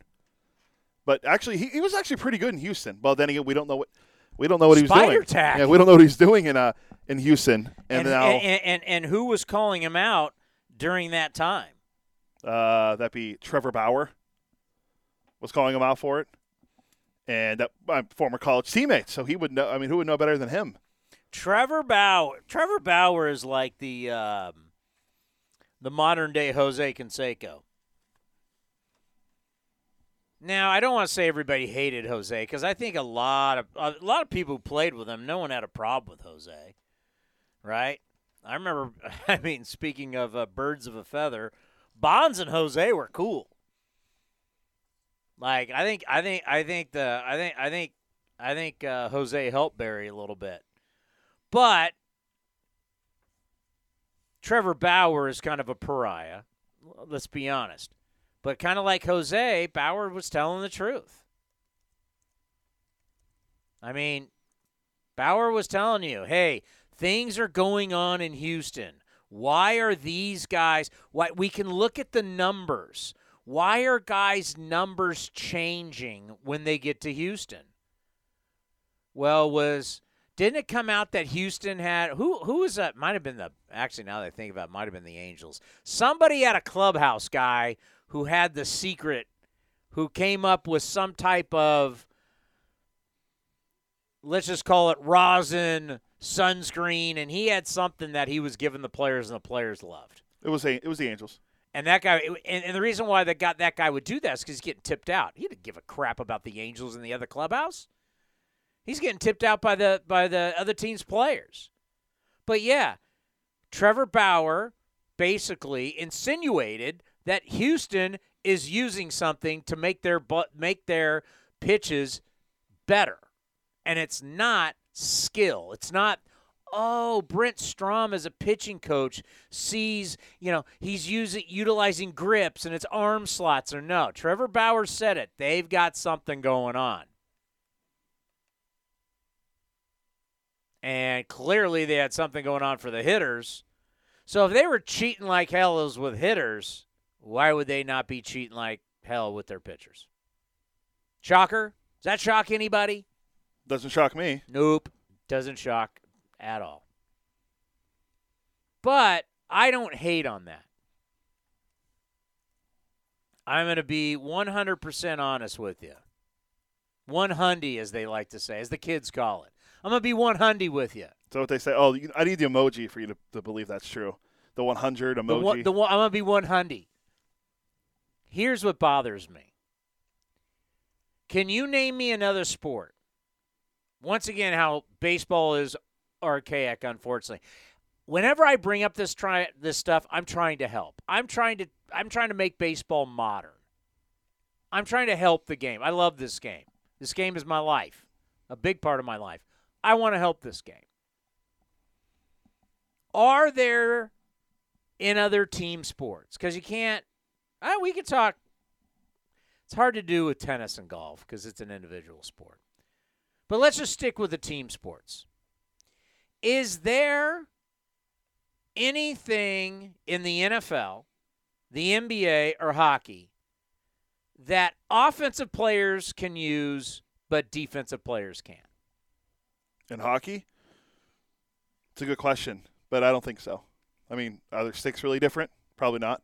But actually, he, he was actually pretty good in Houston. Well, then again, we don't know what we don't know what he was Spider doing. tack. Yeah, we don't know what he's doing in uh in Houston. And, and, now and, and, and who was calling him out during that time? uh, that be Trevor Bauer was calling him out for it, and that my former college teammate. So he would know. I mean, who would know better than him? Trevor Bauer. Trevor Bauer is like the um, the modern day Jose Canseco. Now, I don't want to say everybody hated Jose because I think a lot of a lot of people who played with him, no one had a problem with Jose, right? I remember. <laughs> I mean, speaking of uh, birds of a feather, Bonds and Jose were cool. Like I think, I think, I think the, I think, I think, I think uh, Jose helped Barry a little bit, but Trevor Bauer is kind of a pariah. Let's be honest. But kind of like Jose, Bauer was telling the truth. I mean, Bauer was telling you, hey, things are going on in Houston. Why are these guys? Why we can look at the numbers. Why are guys' numbers changing when they get to Houston? Well, was didn't it come out that Houston had who who was that? Might have been the actually now that I think about it, might have been the Angels. Somebody had a clubhouse guy who had the secret, who came up with some type of let's just call it rosin sunscreen, and he had something that he was giving the players, and the players loved. It was a, it was the Angels. And that guy, and, and the reason why that got that guy would do that is because he's getting tipped out. He didn't give a crap about the Angels in the other clubhouse. He's getting tipped out by the by the other team's players. But yeah, Trevor Bauer basically insinuated that Houston is using something to make their but make their pitches better. And it's not skill. It's not oh, Brent Strom as a pitching coach sees, you know, he's using utilizing grips and it's arm slots or no. Trevor Bauer said it. They've got something going on. And clearly they had something going on for the hitters. So if they were cheating like hell as with hitters, why would they not be cheating like hell with their pitchers? Shocker? Does that shock anybody? Doesn't shock me. Nope. Doesn't shock at all. But I don't hate on that. I'm going to be 100% honest with you. One hundy, as they like to say, as the kids call it. I'm gonna be one hundy with you. So what they say? Oh, I need the emoji for you to, to believe that's true. The 100 emoji. The one, the one, I'm gonna be one hundy. Here's what bothers me. Can you name me another sport? Once again, how baseball is archaic, unfortunately. Whenever I bring up this try this stuff, I'm trying to help. I'm trying to I'm trying to make baseball modern. I'm trying to help the game. I love this game. This game is my life, a big part of my life. I want to help this game. Are there in other team sports? Because you can't. Uh, we could talk. It's hard to do with tennis and golf because it's an individual sport. But let's just stick with the team sports. Is there anything in the NFL, the NBA, or hockey that offensive players can use but defensive players can't? in hockey? It's a good question, but I don't think so. I mean, are their sticks really different? Probably not.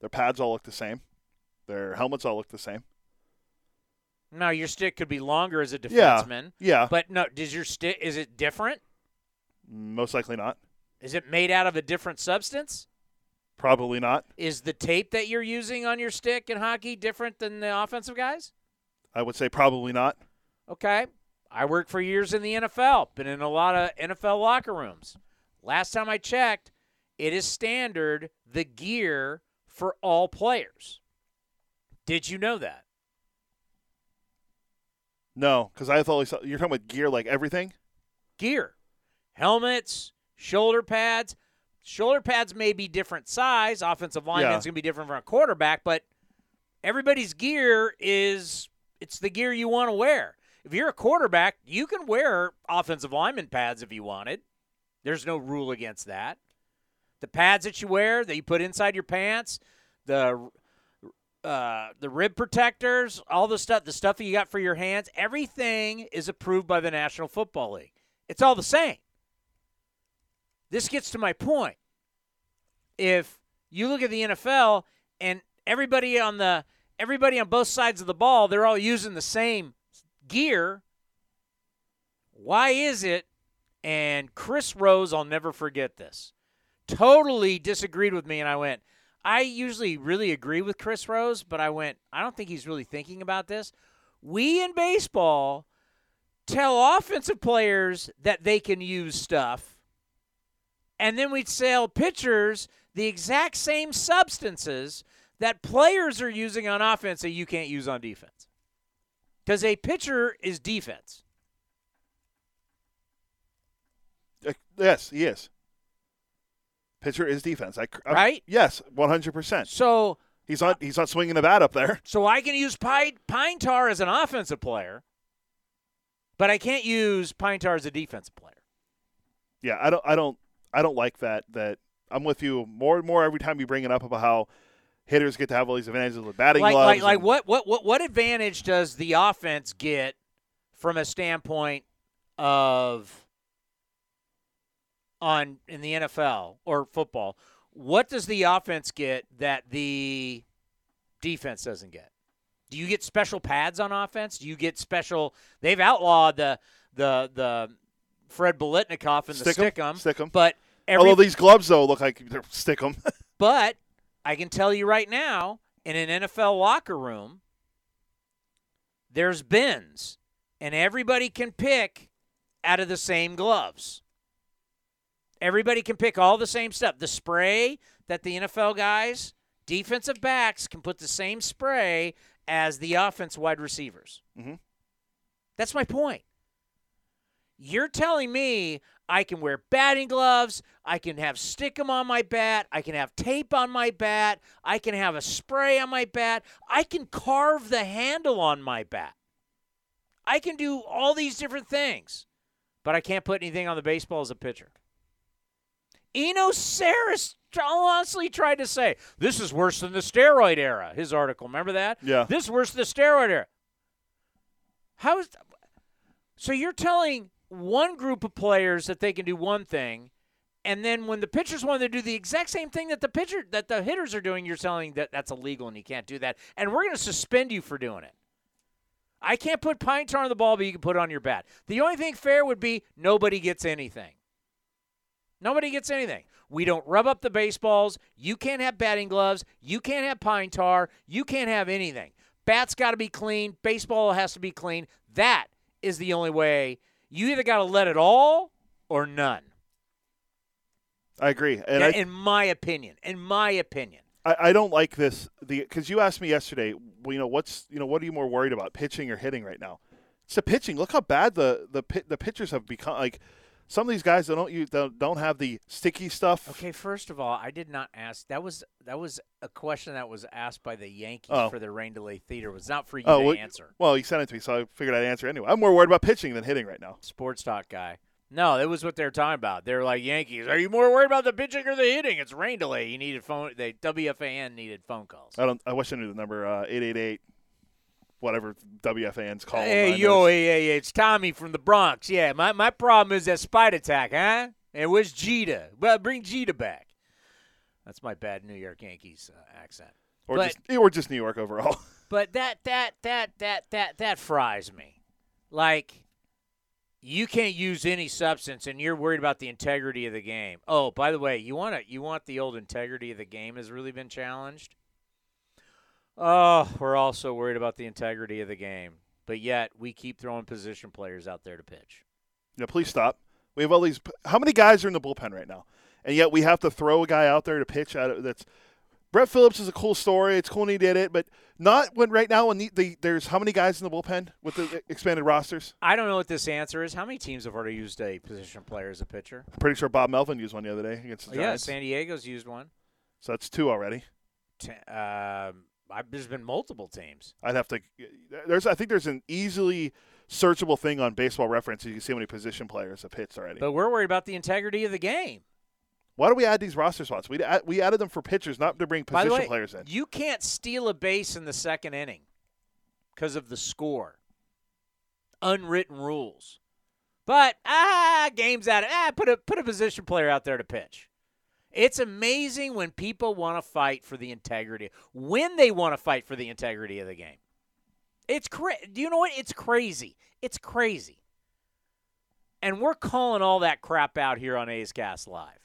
Their pads all look the same. Their helmets all look the same. Now your stick could be longer as a defenseman. Yeah. yeah. But no, does your stick is it different? Most likely not. Is it made out of a different substance? Probably not. Is the tape that you're using on your stick in hockey different than the offensive guys? I would say probably not. Okay. I worked for years in the NFL, been in a lot of NFL locker rooms. Last time I checked, it is standard the gear for all players. Did you know that? No, because I thought you're talking about gear like everything. Gear, helmets, shoulder pads. Shoulder pads may be different size. Offensive lineman's yeah. gonna be different from a quarterback, but everybody's gear is it's the gear you want to wear. If you're a quarterback, you can wear offensive lineman pads if you wanted. There's no rule against that. The pads that you wear that you put inside your pants, the uh, the rib protectors, all the stuff, the stuff that you got for your hands, everything is approved by the National Football League. It's all the same. This gets to my point. If you look at the NFL and everybody on the everybody on both sides of the ball, they're all using the same gear. Why is it? And Chris Rose, I'll never forget this, totally disagreed with me. And I went, I usually really agree with Chris Rose, but I went, I don't think he's really thinking about this. We in baseball tell offensive players that they can use stuff And then we'd sell pitchers the exact same substances that players are using on offense that you can't use on defense. Because a pitcher is defense. Uh, Yes. Pitcher is defense. I, I- Right? Yes, one hundred percent. So He's not. He's not swinging the bat up there. so I can use pine, pine tar as an offensive player, but I can't use pine tar as a defensive player. Yeah, I don't. I don't. I don't like that. That I'm with you more and more every time you bring it up about how hitters get to have all these advantages with batting like gloves. like like what what what what advantage does the offense get from a standpoint of on in the NFL or football? What does the offense get that the defense doesn't get? Do you get special pads on offense? Do you get special? They've outlawed the the the Fred Biletnikoff and the Stick 'em? stick 'em, Stick 'em. but every Although these gloves though look like they're stick 'em. <laughs> but I can tell you right now, in an NFL locker room, there's bins, and everybody can pick out of the same gloves. Everybody can pick all the same stuff. The spray that the NFL guys, defensive backs, can put the same spray as the offense wide receivers. Mhm. That's my point. You're telling me I can wear batting gloves, I can have stickum on my bat, I can have tape on my bat, I can have a spray on my bat, I can carve the handle on my bat. I can do all these different things, but I can't put anything on the baseball as a pitcher. Eno Sarris honestly tried to say, this is worse than the steroid era. His article, remember that? Yeah. This is worse than the steroid era. How is so you're telling one group of players that they can do one thing, and then when the pitchers want to do the exact same thing that the pitcher that the hitters are doing, you're telling that that's illegal and you can't do that, and we're going to suspend you for doing it. I can't put pine tar on the ball, but you can put it on your bat. The only thing fair would be nobody gets anything. Nobody gets anything. We don't rub up the baseballs. You can't have batting gloves. You can't have pine tar. You can't have anything. Bat's got to be clean. Baseball has to be clean. That is the only way. You either got to let it all or none. I agree, and I, in my opinion. In my opinion. I, I don't like this the because you asked me yesterday. well, You know what's you know what are you more worried about, pitching or hitting right now? It's the pitching. Look how bad the the pit, the pitchers have become. Like some of these guys that don't you don't, have the sticky stuff. Okay, first of all, I did not ask. That was that was a question that was asked by the Yankees Oh. for the rain delay theater. It was not for you Oh, to well, answer. well, you sent it to me, so I figured I'd answer anyway. I'm more worried about pitching than hitting right now. Sports talk guy. No, that was what they were talking about. They're like Yankees. Are you more worried about the pitching or the hitting? It's rain delay. You needed phone. They WFAN needed phone calls. I don't. I wish I knew the number. Uh, eight eight eight, whatever WFAN's call. Hey yo, hey, hey, hey, it's Tommy from the Bronx. Yeah, my my problem is that spite attack, huh? And where's Jeter? Well, bring Jeter back. That's my bad New York Yankees uh, accent. or but- just or just New York overall. <laughs> But that that that that that that fries me. Like you can't use any substance and you're worried about the integrity of the game. Oh, by the way, you want to you want the old integrity of the game has really been challenged? Oh, we're also worried about the integrity of the game. But yet we keep throwing position players out there to pitch. Yeah, please stop. We have all these. How many guys are in the bullpen right now? And yet we have to throw a guy out there to pitch. Out of, that's Brett Phillips is a cool story. It's cool when he did it, but not when right now when the, the there's how many guys in the bullpen with the expanded rosters? I don't know what this answer is. How many teams have already used a position player as a pitcher? I'm pretty sure Bob Melvin used one the other day against the Giants. yeah, San Diego's used one. So that's two already. Um, I, there's been multiple teams. I'd have to. There's I think there's an easily searchable thing on Baseball Reference. You can see how many position players have pitched already. But we're worried about the integrity of the game. Why do we add these roster spots? We add, we added them for pitchers, not to bring position way, players in. you can't steal a base in the second inning because of the score. Unwritten rules. But ah, game's out. Ah, put a put a position player out there to pitch. It's amazing when people want to fight for the integrity. When they want to fight for the integrity of the game. It's crazy. Do you know what? It's crazy. It's crazy. And we're calling all that crap out here on A's Cast Live.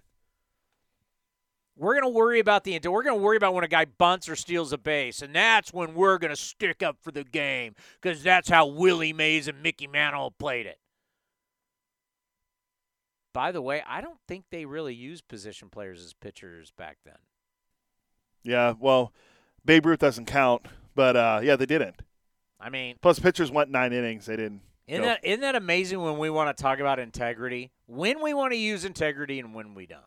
We're going to worry about the we're going to worry about when a guy bunts or steals a base, and that's when we're going to stick up for the game because that's how Willie Mays and Mickey Mantle played it. By the way, I don't think they really used position players as pitchers back then. Yeah, well, Babe Ruth doesn't count, but uh, yeah, they didn't. I mean, plus pitchers went nine innings. They didn't. Isn't that, isn't that amazing when we want to talk about integrity? When we want to use integrity and when we don't.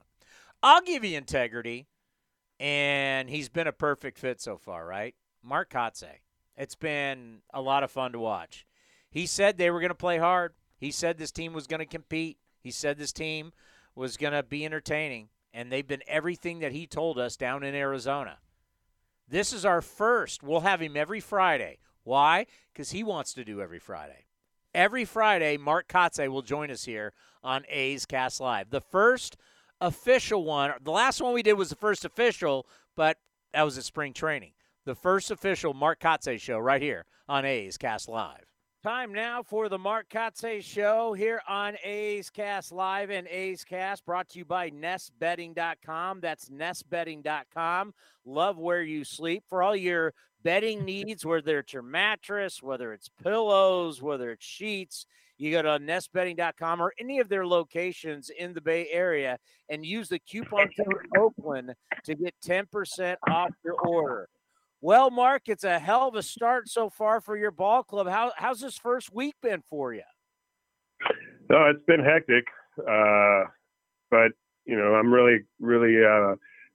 I'll give you integrity, and he's been a perfect fit so far, right? Mark Kotsay. It's been a lot of fun to watch. He said they were going to play hard. He said this team was going to compete. He said this team was going to be entertaining, and they've been everything that he told us down in Arizona. This is our first. We'll have him every Friday. Why? Because he wants to do every Friday. Every Friday, Mark Kotsay will join us here on A's Cast Live. The first official one, the last one we did was the first official, but that was at spring training. The first official Mark Kotsay show right here on A's Cast Live. Time now for the Mark Kotsay Show here on A's Cast Live and A's Cast, brought to you by NestBedding.com. That's NestBedding.com. Love where you sleep for all your bedding needs, whether it's your mattress, whether it's pillows, whether it's sheets. You go to NestBedding.com or any of their locations in the Bay Area and use the coupon code Oakland to get 10% off your order. Well, Mark, it's a hell of a start so far for your ball club. How, how's this first week been for you? No, it's been hectic, uh, but you know I'm really, really uh,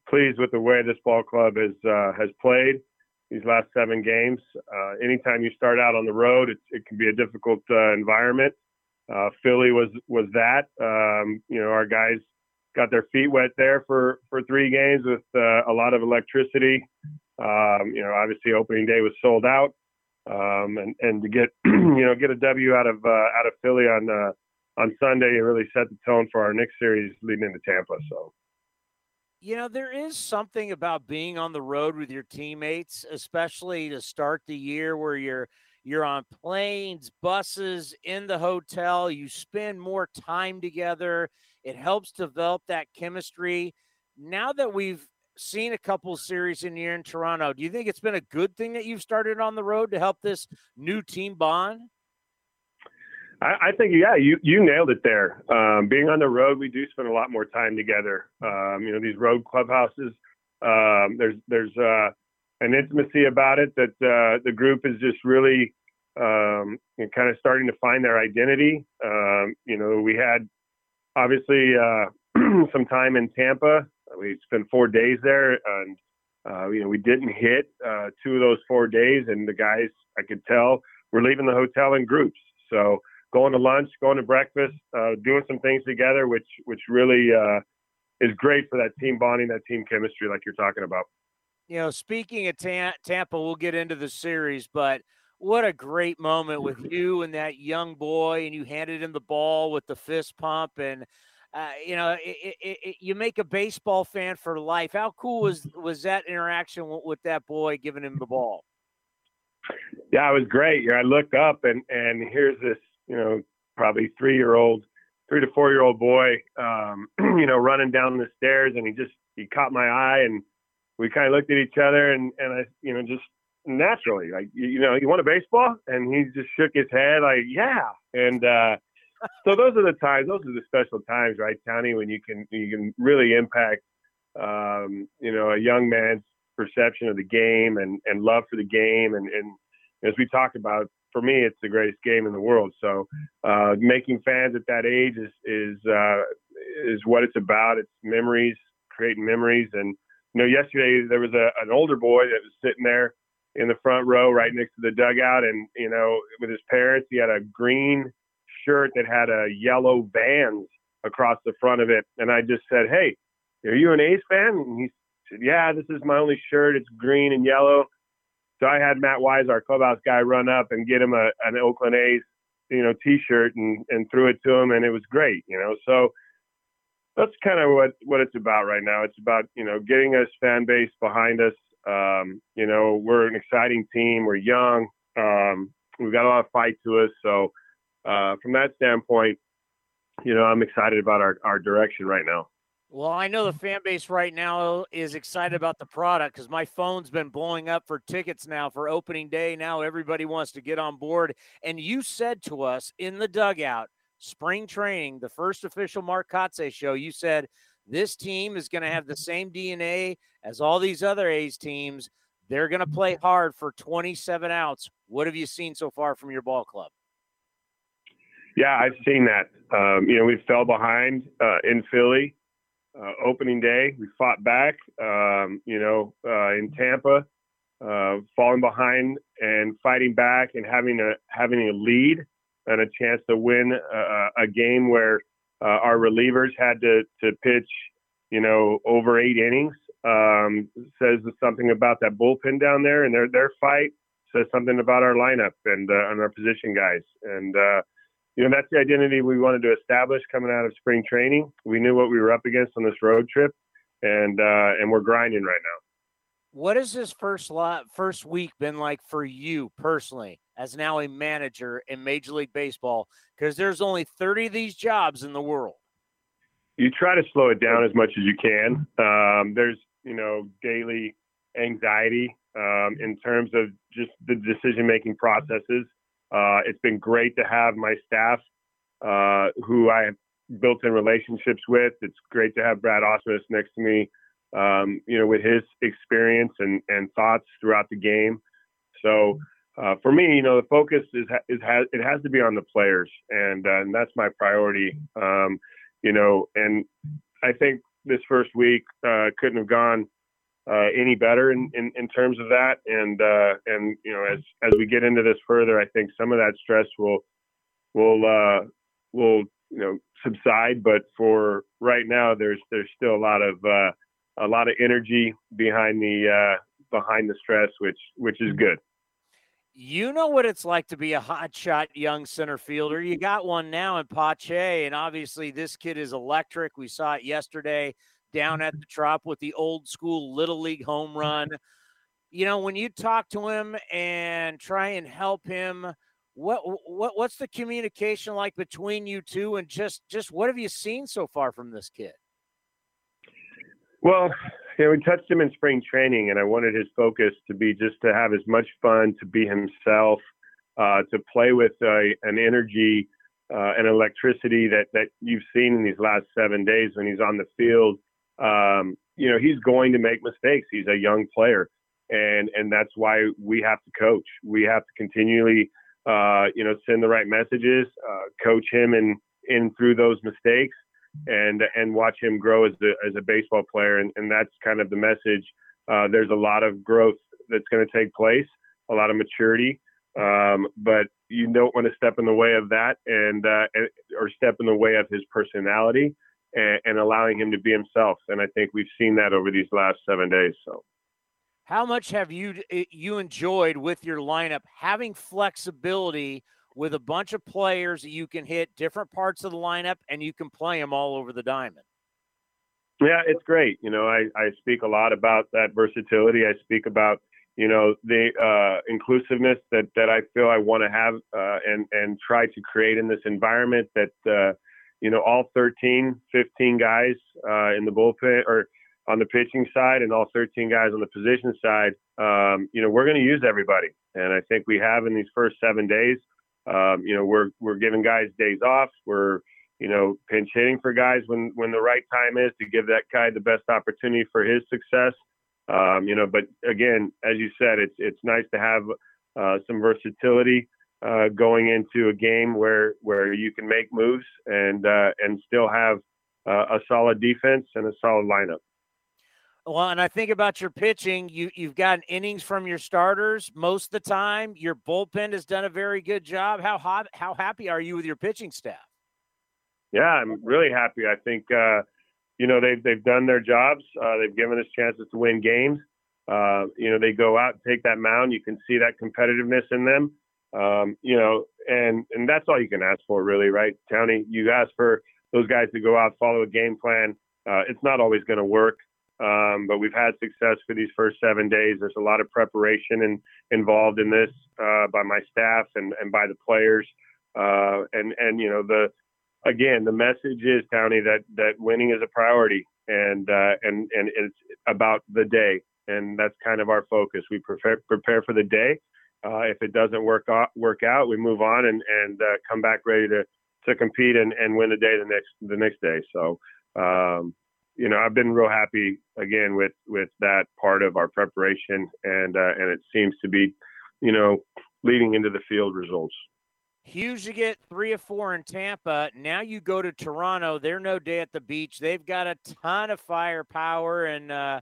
pleased with the way this ball club has uh, has played these last seven games. Uh, anytime you start out on the road, it, it can be a difficult uh, environment. Uh, Philly was was that. Um, you know, our guys got their feet wet there for for three games with a lot of electricity. Um, you know, obviously opening day was sold out, um, and and to get <clears throat> you know get a W out of uh, out of Philly on uh, on Sunday, really set the tone for our next series leading into Tampa. So. You know, there is something about being on the road with your teammates, especially to start the year where you're you're on planes, buses, in the hotel, you spend more time together. It helps develop that chemistry. Now that we've seen a couple series in here in Toronto. Do you think it's been a good thing that you've started on the road to help this new team bond? I, I think yeah, you you nailed it there. Um, being on the road, we do spend a lot more time together. Um, you know, these road clubhouses. Um, there's there's uh, an intimacy about it that uh, the group is just really um, kind of starting to find their identity. Um, you know, we had obviously uh, <clears throat> some time in Tampa we spent four days there, and uh, you know we didn't hit uh, two of those four days, and the guys I could tell were leaving the hotel in groups. So going to lunch, going to breakfast, uh, doing some things together, which which really uh, is great for that team bonding, that team chemistry, like you're talking about. You know, speaking of Tampa, we'll get into the series, but what a great moment with you and that young boy, and you handed him the ball with the fist pump, and uh, you know, it, it, it, you make a baseball fan for life. How cool was <laughs> was that interaction with, with that boy giving him the ball? Yeah, it was great. I looked up and and here's this, you know, probably three year old, three to four year old boy, um, <clears throat> you know, running down the stairs, and he just he caught my eye, and we kind of looked at each other, and and I, you know, just naturally, like you know, you want a baseball, and he just shook his head, like yeah, and. uh so those are the times. Those are the special times, right, Tony, when you can you can really impact, um, you know, a young man's perception of the game and and love for the game. And and as we talked about, for me, it's the greatest game in the world. So uh, making fans at that age is is uh, is what it's about. It's memories, creating memories. And you know, yesterday there was a, an older boy that was sitting there in the front row, right next to the dugout, and you know, with his parents, he had a green shirt that had a yellow Vans across the front of it. And I just said, Hey, are you an A's fan? And he said, Yeah, this is my only shirt. It's green and yellow. So I had Matt Wise, our clubhouse guy, run up and get him a, an Oakland A's, you know, T-shirt and and threw it to him, and it was great, you know. So that's kind of what what it's about right now. It's about you know getting us fan base behind us. Um, you know, we're an exciting team. We're young. Um, we've got a lot of fight to us. So uh, from that standpoint, you know, I'm excited about our, our direction right now. Well, I know the fan base right now is excited about the product because my phone's been blowing up for tickets now for opening day. Now everybody wants to get on board. And you said to us in the dugout, spring training, the first official Mark Kotsay show, you said this team is going to have the same DNA as all these other A's teams. They're going to play hard for 27 outs. What have you seen so far from your ball club? Yeah, I've seen that. Um, you know, we fell behind uh, in Philly uh, opening day. We fought back. Um, you know, uh, in Tampa, uh, falling behind and fighting back and having a having a lead and a chance to win a, a game where uh, our relievers had to to pitch, you know, over eight innings. Um, says something about that bullpen down there and their their fight. Says something about our lineup and uh, and our position guys and you know, that's the identity we wanted to establish coming out of spring training. We knew what we were up against on this road trip, and uh, and we're grinding right now. What has this first lot, first week been like for you personally, as now a manager in Major League Baseball? Because there's only 30 of these jobs in the world. You try to slow it down as much as you can. Um, there's you know daily anxiety um, in terms of just the decision making processes. Uh, it's been great to have my staff uh, who I have built in relationships with. It's great to have Brad Ausmus next to me, um, you know, with his experience and, and thoughts throughout the game. So uh, for me, you know, the focus is, is has, it has to be on the players, and, uh, and that's my priority. Um, you know, and I think this first week uh, couldn't have gone uh, any better in, in, in, terms of that. And uh, and you know, as as we get into this further, I think some of that stress will will uh, will you know subside. But for right now, there's there's still a lot of uh, a lot of energy behind the uh, behind the stress, which which is good. You know what it's like to be a hotshot young center fielder. You got one now in Pache, and obviously this kid is electric. We saw it yesterday down at the Trop with the old school little league home run. <laughs> You know, when you talk to him and try and help him, what what what's the communication like between you two, and just just what have you seen so far from this kid? Well, you know, we touched him in spring training, and I wanted his focus to be just to have as much fun, to be himself, uh, to play with uh, an energy uh, and electricity that that you've seen in these last seven days when he's on the field um, you know, he's going to make mistakes. He's a young player, and and that's why we have to coach. We have to continually, uh, you know, send the right messages, uh, coach him in in through those mistakes, and and watch him grow as a as a baseball player. And and that's kind of the message. Uh, there's a lot of growth that's going to take place, a lot of maturity, um, but you don't want to step in the way of that and uh, or step in the way of his personality and, and allowing him to be himself. And I think we've seen that over these last seven days. So. How much have you eh, you enjoyed with your lineup having flexibility with a bunch of players that you can hit different parts of the lineup and you can play them all over the diamond? Yeah, it's great. You know, I, I speak a lot about that versatility. I speak about you know the uh, inclusiveness that that I feel I want to have uh, and and try to create in this environment that uh, you know, all 13, 15 guys uh, in the bullpen or on the pitching side and all 13 guys on the position side, um, you know, we're going to use everybody. And I think we have in these first seven days, um, you know, we're, we're giving guys days off. We're, you know, pinch hitting for guys when, when the right time is to give that guy the best opportunity for his success. Um, you know, but again, as you said, it's, it's nice to have uh, some versatility uh, going into a game where where you can make moves and uh, and still have uh, a solid defense and a solid lineup. Well, and I think about your pitching. You you've gotten innings from your starters most of the time. Your bullpen has done a very good job. How hot, how happy are you with your pitching staff? Yeah, I'm really happy. I think uh, you know they've they've done their jobs. Uh, they've given us chances to win games. Uh, you know they go out and take that mound. You can see that competitiveness in them. Um, you know, and and that's all you can ask for, really, right, Tony? You ask for those guys to go out, follow a game plan. Uh, it's not always going to work, um, but we've had success for these first seven days. There's a lot of preparation and involved in this uh, by my staff and, and by the players. Uh, and and you know the again the message is Tony that that winning is a priority and uh, and and it's about the day and that's kind of our focus. We prepare prepare for the day uh, if it doesn't work out, work out, we move on and and uh, come back ready to to compete and, and win the day the next the next day. So um, you know, I've been real happy again with with that part of our preparation, and uh, and it seems to be, you know, leading into the field results. Huge to get three or four in Tampa. Now you go to Toronto. They're no day at the beach. They've got a ton of firepower, and uh,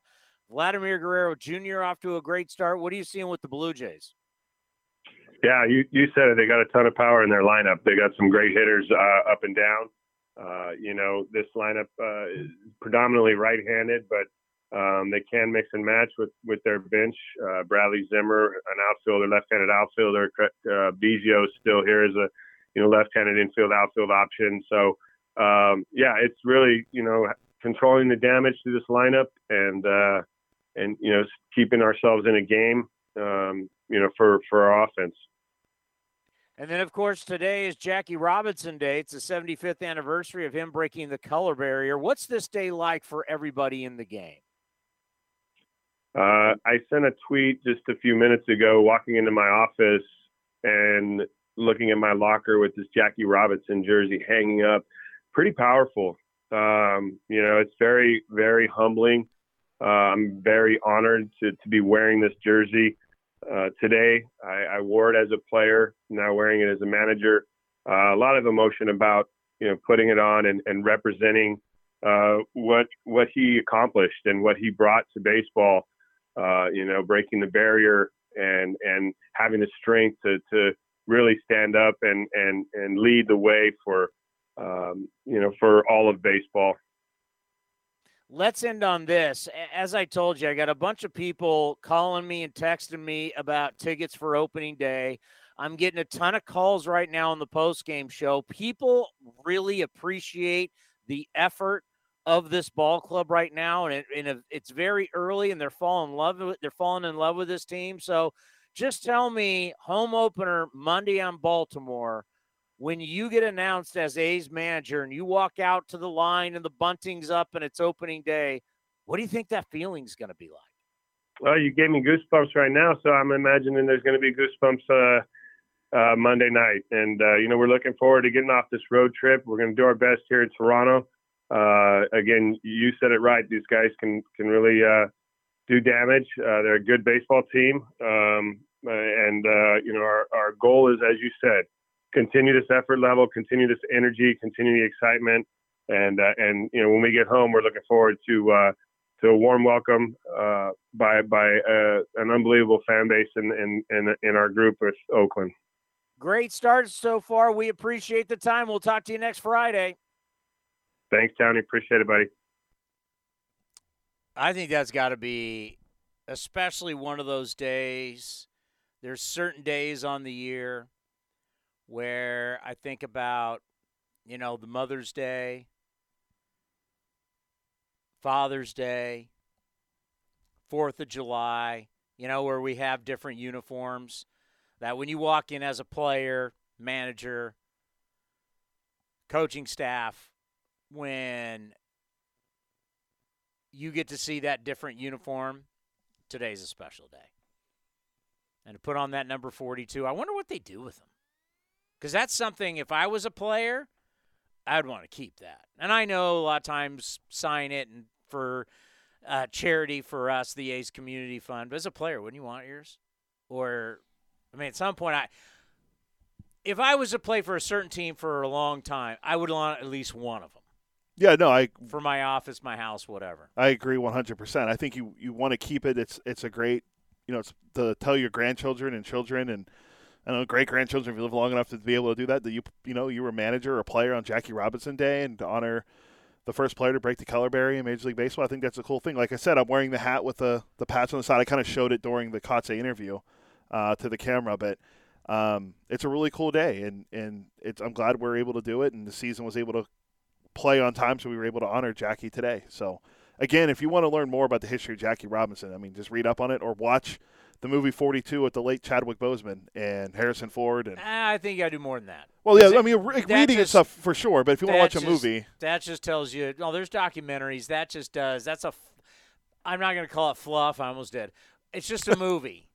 Vladimir Guerrero Jr. off to a great start. What are you seeing with the Blue Jays? Yeah, you, you said it. They got a ton of power in their lineup. They got some great hitters uh, up and down. Uh, you know, this lineup uh, is predominantly right-handed, but um, they can mix and match with with their bench. Uh, Bradley Zimmer, an outfielder, left-handed outfielder. Uh, still here as a you know left-handed infield outfield option. So um, yeah, it's really you know controlling the damage to this lineup and uh, and you know keeping ourselves in a game. Um, you know for for our offense. And then, of course, today is Jackie Robinson Day. It's the 75th anniversary of him breaking the color barrier. What's this day like for everybody in the game? Uh, I sent a tweet just a few minutes ago, walking into my office and looking at my locker with this Jackie Robinson jersey hanging up. Pretty powerful. Um, you know, it's very, very humbling. Uh, I'm very honored to, to be wearing this jersey. Uh, today, I, I, wore it as a player, now wearing it as a manager. Uh, a lot of emotion about you know putting it on and, and representing uh, what what he accomplished and what he brought to baseball. Uh, you know, breaking the barrier and and having the strength to to really stand up and and and lead the way for um, you know for all of baseball let's end on this. As I told you, I got a bunch of people calling me and texting me about tickets for opening day. I'm getting a ton of calls right now on the post game show. People really appreciate the effort of this ball club right now, and, it, and it's very early, and they're falling in love with they're falling in love with this team. So, just tell me, home opener Monday on Baltimore when you get announced as A's manager and you walk out to the line and the bunting's up and it's opening day, what do you think that feeling's going to be like? Well, you gave me goosebumps right now, so I'm imagining there's going to be goosebumps uh, uh, Monday night. And uh, you know, we're looking forward to getting off this road trip. We're going to do our best here in Toronto. Uh, again, you said it right. These guys can can really uh, do damage. Uh, they're a good baseball team, um, and you know, our our goal is, as you said, continue this effort level, continue this energy, continue the excitement, and uh, and you know when we get home, we're looking forward to uh, to a warm welcome uh, by by uh, an unbelievable fan base in, in in in our group with Oakland. Great start so far. We appreciate the time. We'll talk to you next Friday. Thanks, Tony. Appreciate it, buddy. I think that's got to be especially one of those days. There's certain days on the year where I think about, you know, the Mother's Day, Father's Day, Fourth of July, you know, where we have different uniforms. That when you walk in as a player, manager, coaching staff, when you get to see that different uniform, today's a special day. And to put on that number 42, I wonder what they do with them. Because that's something, if I was a player, I'd want to keep that. And I know a lot of times sign it and for uh, charity for us, the A's Community Fund. But as a player, wouldn't you want yours? Or, I mean, at some point, I if I was to play for a certain team for a long time, I would want at least one of them. Yeah, no, I for my office, my house, whatever. I agree 100%. I think you you want to keep it. It's it's a great, you know, it's to tell your grandchildren and children and I know great grandchildren if you live long enough to be able to do that. That you you know you were a manager or a player on Jackie Robinson Day and to honor the first player to break the color barrier in Major League Baseball. I think that's a cool thing. Like I said, I'm wearing the hat with the the patch on the side. I kind of showed it during the Kotsay interview uh, to the camera, but um, it's a really cool day, and and it's I'm glad we are able to do it, and the season was able to play on time, so we were able to honor Jackie today. So again, if you want to learn more about the history of Jackie Robinson, I mean, just read up on it or watch the movie 42 with the late Chadwick Boseman and Harrison Ford. And ah, I think you got to do more than that. Well, yeah, I mean, re- reading just, stuff for sure, but if you want to watch a just, movie, that just tells you. Oh, there's documentaries. That just does. That's a. I'm not going to call it fluff. I almost did. It's just a <laughs> movie.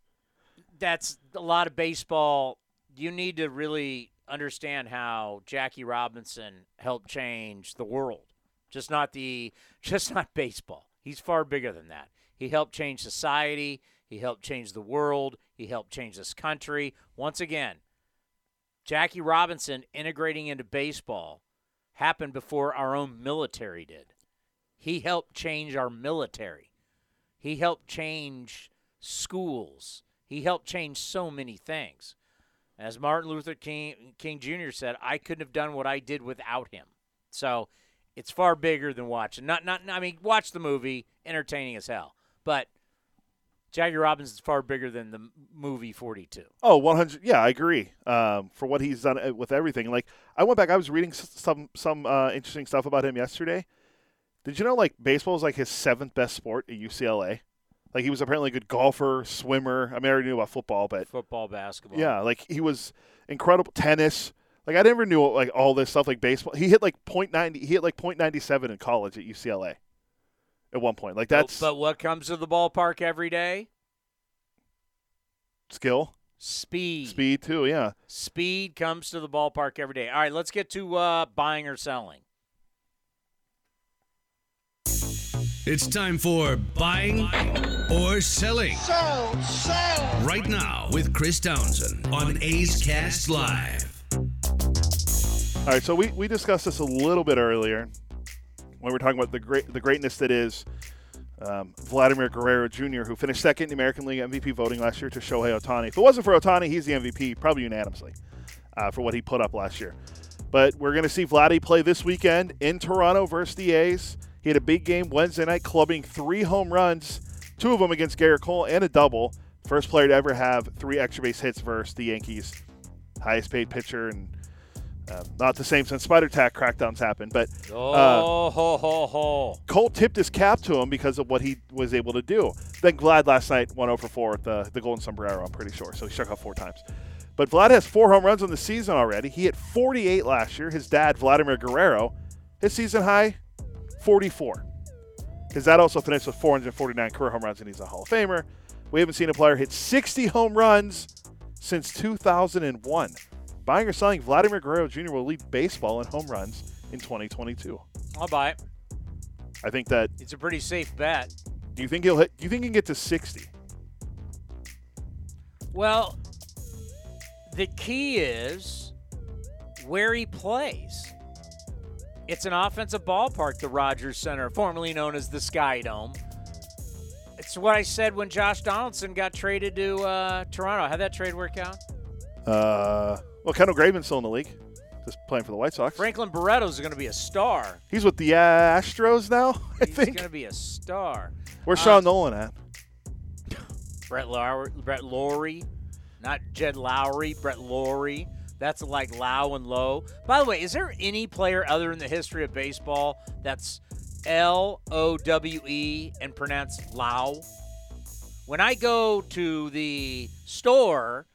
That's a lot of baseball. You need to really understand how Jackie Robinson helped change the world. Just not the <laughs> just not baseball. He's far bigger than that. He helped change society, he helped change the world, he helped change this country. Once again, Jackie Robinson integrating into baseball happened before our own military did. He helped change our military. He helped change schools. He helped change so many things. As Martin Luther King, King Jr. said, I couldn't have done what I did without him. So it's far bigger than watching. Not, not. I mean, watch the movie, entertaining as hell. But Jackie is far bigger than the movie 42. Oh, 100. Yeah, I agree. Um, for what he's done uh, with everything. Like, I went back. I was reading some some uh, interesting stuff about him yesterday. Did you know like baseball is like his seventh best sport at UCLA? Like he was apparently a good golfer, swimmer. I mean, I already knew about football, but football, basketball. Yeah, like he was incredible. Tennis. Like I never knew like all this stuff like baseball. He hit like .90. He hit like .97 in college at UCLA. At one point, like that's. But, but what comes to the ballpark every day? Skill. Speed. Speed too. Yeah. Speed comes to the ballpark every day. All right, let's get to uh, buying or selling. It's time for buying or selling. Sell, sell. Right now with Chris Townsend on A's Cast Live. All right, so we, we discussed this a little bit earlier when we're talking about the great the greatness that is um, Vladimir Guerrero Jr., who finished second in American League MVP voting last year to Shohei Ohtani. If it wasn't for Ohtani, he's the MVP, probably unanimously, uh, for what he put up last year. But we're going to see Vladdy play this weekend in Toronto versus the A's. He had a big game Wednesday night, clubbing three home runs, two of them against Gerrit Cole and a double. First player to ever have three extra base hits versus the Yankees. Highest paid pitcher, and uh, not the same since Spider Tack crackdowns happened. But uh, oh, ho, ho, ho. Cole tipped his cap to him because of what he was able to do. Then Vlad last night went over 4 with the, the Golden Sombrero, I'm pretty sure. So he struck out four times. But Vlad has four home runs on the season already. He hit 48 last year. His dad, Vladimir Guerrero, his season high 44. His dad also finished with 449 career home runs, and he's a Hall of Famer. We haven't seen a player hit 60 home runs since 2001. Buying or selling, Vladimir Guerrero Jr. will lead baseball in home runs in 2022. I'll buy it. I think that it's a pretty safe bet. Do you think he'll hit? Do you think he can get to 60? Well, the key is where he plays. It's an offensive ballpark, the Rogers Center, formerly known as the Sky Dome. It's what I said when Josh Donaldson got traded to uh, Toronto. How'd that trade work out? Uh, well, Kendall Graveman's still in the league, just playing for the White Sox. Franklin Barreto's going to be a star. He's with the Astros now, <laughs> I He's think. He's going to be a star. Where's Sean um, Nolin at? Brett Lawrie, Brett Lawrie, not Jed Lowrie, Brett Lawrie. That's like Low and Low. By the way, is there any player other in the history of baseball that's L O W E and pronounced Low? When I go to the store,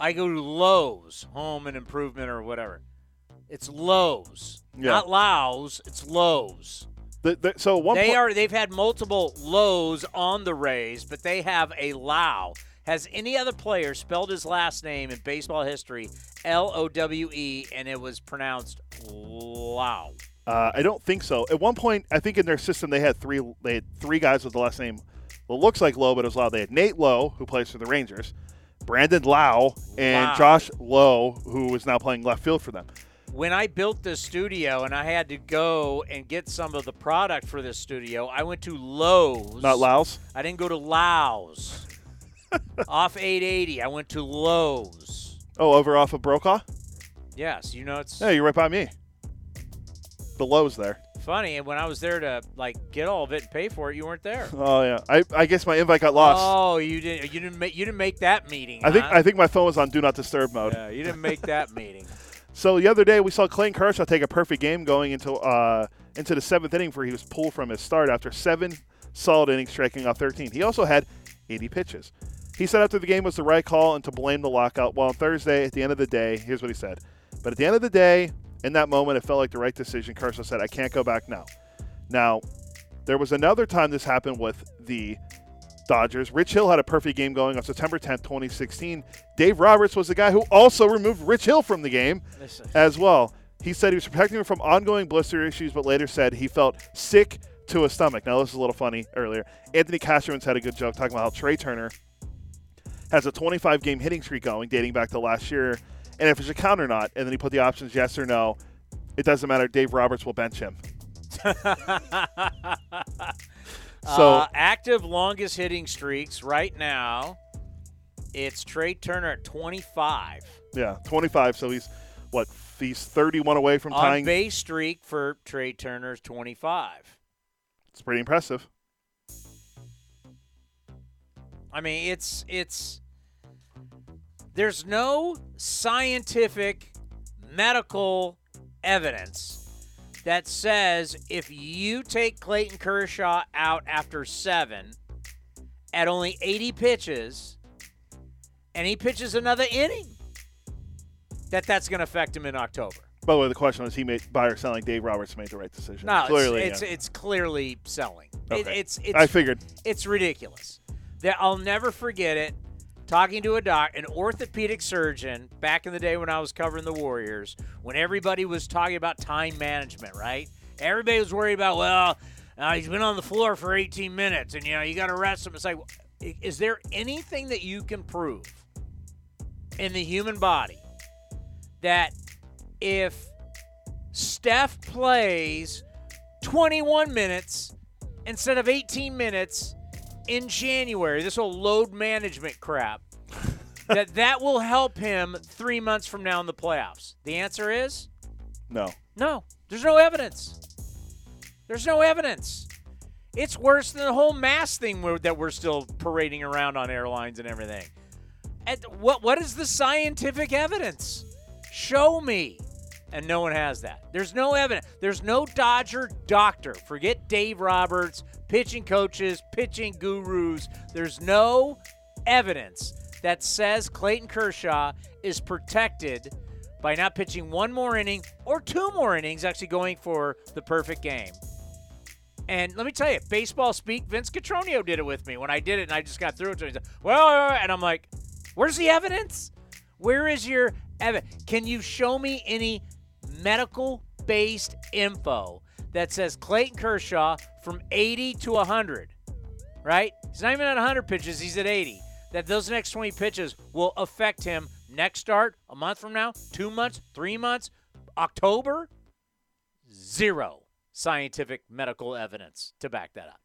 I go to Lowe's, Home and Improvement or whatever. It's Lowe's, yeah. not Lowe's. It's Lowe's. The, the, so one they po- are they've had multiple lows on the Rays, but they have a Low. Has any other player spelled his last name in baseball history L O W E and it was pronounced Low? Uh, I don't think so. At one point, I think in their system they had three. They had three guys with the last name. Well, looks like Lowe, but it was Lowe. They had Nate Lowe, who plays for the Rangers, Brandon Lowe and Wow. Josh Lowe, who is now playing left field for them. When I built this studio and I had to go and get some of the product for this studio, I went to Lowe's. Not Laos. I didn't go to Lowe's. <laughs> off 880, I went to Lowe's. Oh, over off of Brokaw. Yes, you know it's Yeah, you're right by me. The Lowe's there. Funny. And when I was there to like get all of it and pay for it, you weren't there. <laughs> Oh yeah. I, I guess my invite got lost. Oh, you didn't. You didn't make. You didn't make that meeting. I think? I think my phone was on do not disturb mode. Yeah, you didn't make that meeting. <laughs> So the other day we saw Clayton Kershaw take a perfect game going into uh, into the seventh inning where he was pulled from his start after seven solid innings, striking out 13. He also had 80 pitches. He said after the game was the right call and to blame the lockout. Well, on Thursday, at the end of the day, here's what he said. But at the end of the day, in that moment, it felt like the right decision. Kershaw said, "I can't go back now." Now, there was another time this happened with the Dodgers. Rich Hill had a perfect game going on September 10th, 2016. Dave Roberts was the guy who also removed Rich Hill from the game Listen. as well. He said he was protecting him from ongoing blister issues, but later said he felt sick to his stomach. Now, this is a little funny earlier. Anthony Castrovince had a good joke talking about how Trea Turner has a 25 game hitting streak going dating back to last year, and if it's a count or not. And then he put the options yes or no. It doesn't matter. Dave Roberts will bench him. <laughs> So- uh, active longest hitting streaks right now. It's Trea Turner at 25. Yeah, 25. So he's what? He's 31 away from On tying. base streak for Trea Turner's 25. It's pretty impressive. I mean, it's it's there's no scientific medical evidence that says if you take Clayton Kershaw out after 7 at only 80 pitches and he pitches another inning that that's going to affect him in October. By the way, the question was he made buyer selling. Dave Roberts made the right decision. No, clearly, it's yeah. it's, it's clearly selling. It, it's it's I figured. it's ridiculous. That I'll never forget it. Talking to a doc, an orthopedic surgeon back in the day when I was covering the Warriors, when everybody was talking about time management, right? Everybody was worried about, well, uh, he's been on the floor for 18 minutes, and you know you got to rest him. It's like, is there anything that you can prove in the human body that if Steph plays 21 minutes instead of 18 minutes in January, this whole load management crap, <laughs> that that will help him three months from now in the playoffs? The answer is No. no. There's no evidence. There's no evidence. It's worse than the whole mask thing we're, that we're still parading around on airlines and everything. And what what is the scientific evidence? Show me. And no one has that. There's no evidence. There's no Dodger doctor. Forget Dave Roberts, pitching coaches, pitching gurus. There's no evidence that says Clayton Kershaw is protected by not pitching one more inning or two more innings, actually going for the perfect game. And let me tell you, baseball speak, Vince Cotroneo did it with me when I did it, and I just got through it. to him. Said, well, and I'm like, where's the evidence? Where is your evidence? Can you show me any medical based info that says Clayton Kershaw from 80 to 100, right? He's not even at 100 pitches, he's at 80. That those next 20 pitches will affect him next start, a month from now, two months, three months, October? Zero scientific medical evidence to back that up.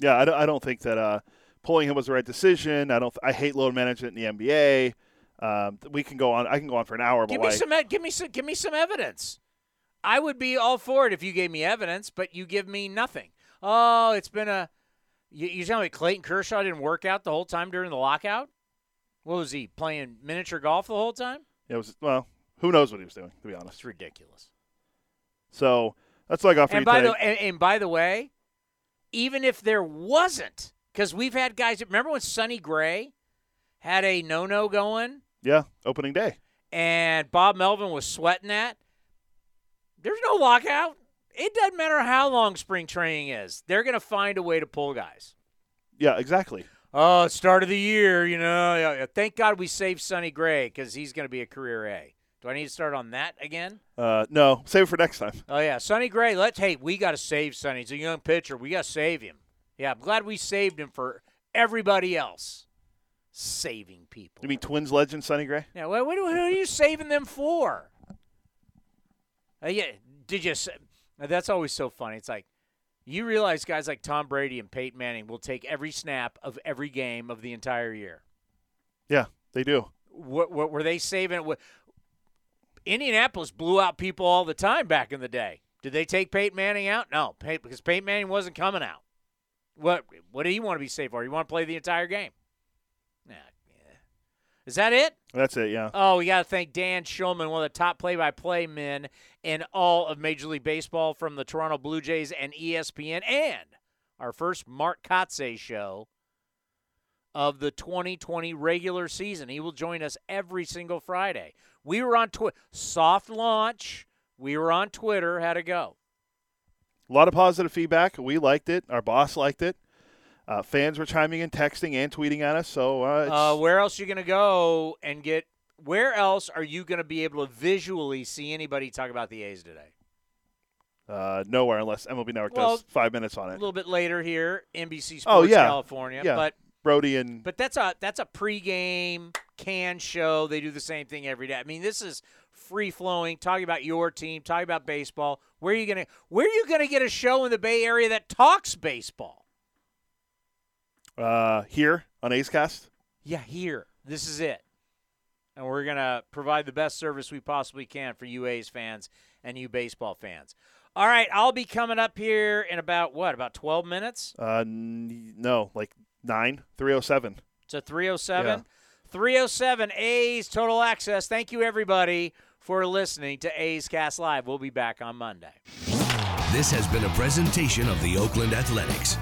Yeah, I don't, I don't think that uh, pulling him was the right decision. I don't. I hate load management in the NBA. Um, we can go on. I can go on for an hour. Give me like, some. Give me some. Give me some evidence. I would be all for it if you gave me evidence, but you give me nothing. Oh, it's been a. You, you telling me Clayton Kershaw didn't work out the whole time during the lockout? What was he playing miniature golf the whole time? it was well. Who knows what he was doing? To be honest. It's ridiculous. So that's like for And by today. the and, and by the way, even if there wasn't, because we've had guys. Remember when Sonny Gray had a no-no going? yeah, opening day. and Bob Melvin was sweating that. There's no lockout. It doesn't matter how long spring training is. They're going to find a way to pull guys. Yeah, exactly. Oh, start of the year, you know. yeah, yeah. Thank God we saved Sonny Gray because he's going to be a career A. Do I need to start on that again? Uh, no, save it for next time. Oh yeah, Sonny Gray. Let's hey, we got to save Sonny. He's a young pitcher. We got to save him. Yeah, I'm glad we saved him for everybody else. Saving people. You mean Twins legend Sonny Gray? Yeah, what, what, what are you saving them for? Uh, yeah, did you? uh, That's always so funny. It's like you realize guys like Tom Brady and Peyton Manning will take every snap of every game of the entire year. Yeah, they do. What, what were they saving? What, Indianapolis blew out people all the time back in the day. Did they take Peyton Manning out? No, Pey- because Peyton Manning wasn't coming out. What What do you want to be saved for? You want to play the entire game? Is that it? That's it. Yeah. Oh, we got to thank Dan Shulman, one of the top play-by-play men in all of Major League Baseball from the Toronto Blue Jays and ESPN, and our first Mark Kotsay show of the 2020 regular season. He will join us every single Friday. We were on Twitter, soft launch. We were on Twitter. How'd it go? A lot of positive feedback. We liked it. Our boss liked it. Uh, fans were chiming in, texting, and tweeting at us. So uh, Uh, where else are you going to go and get? Where else are you going to be able to visually see anybody talk about the A's today? uh, nowhere unless MLB Network Well, does five minutes on it. A little bit later here, NBC Sports Oh, yeah. California. Yeah. But Brodie and but that's a that's a pregame can show. They do the same thing every day. I mean, this is free flowing. Talking about your team, talking about baseball. Where are you gonna Where are you gonna get a show in the Bay Area that talks baseball? Uh, here on A's Cast. Yeah, here. This is it. And we're going to provide the best service we possibly can for you A's fans and you baseball fans. All right, I'll be coming up here in about what? About 12 minutes? Uh, n- no, like nine three oh seven. So 307. Yeah. 307 A's Total Access. Thank you everybody for listening to A's Cast Live. We'll be back on Monday. This has been a presentation of the Oakland Athletics.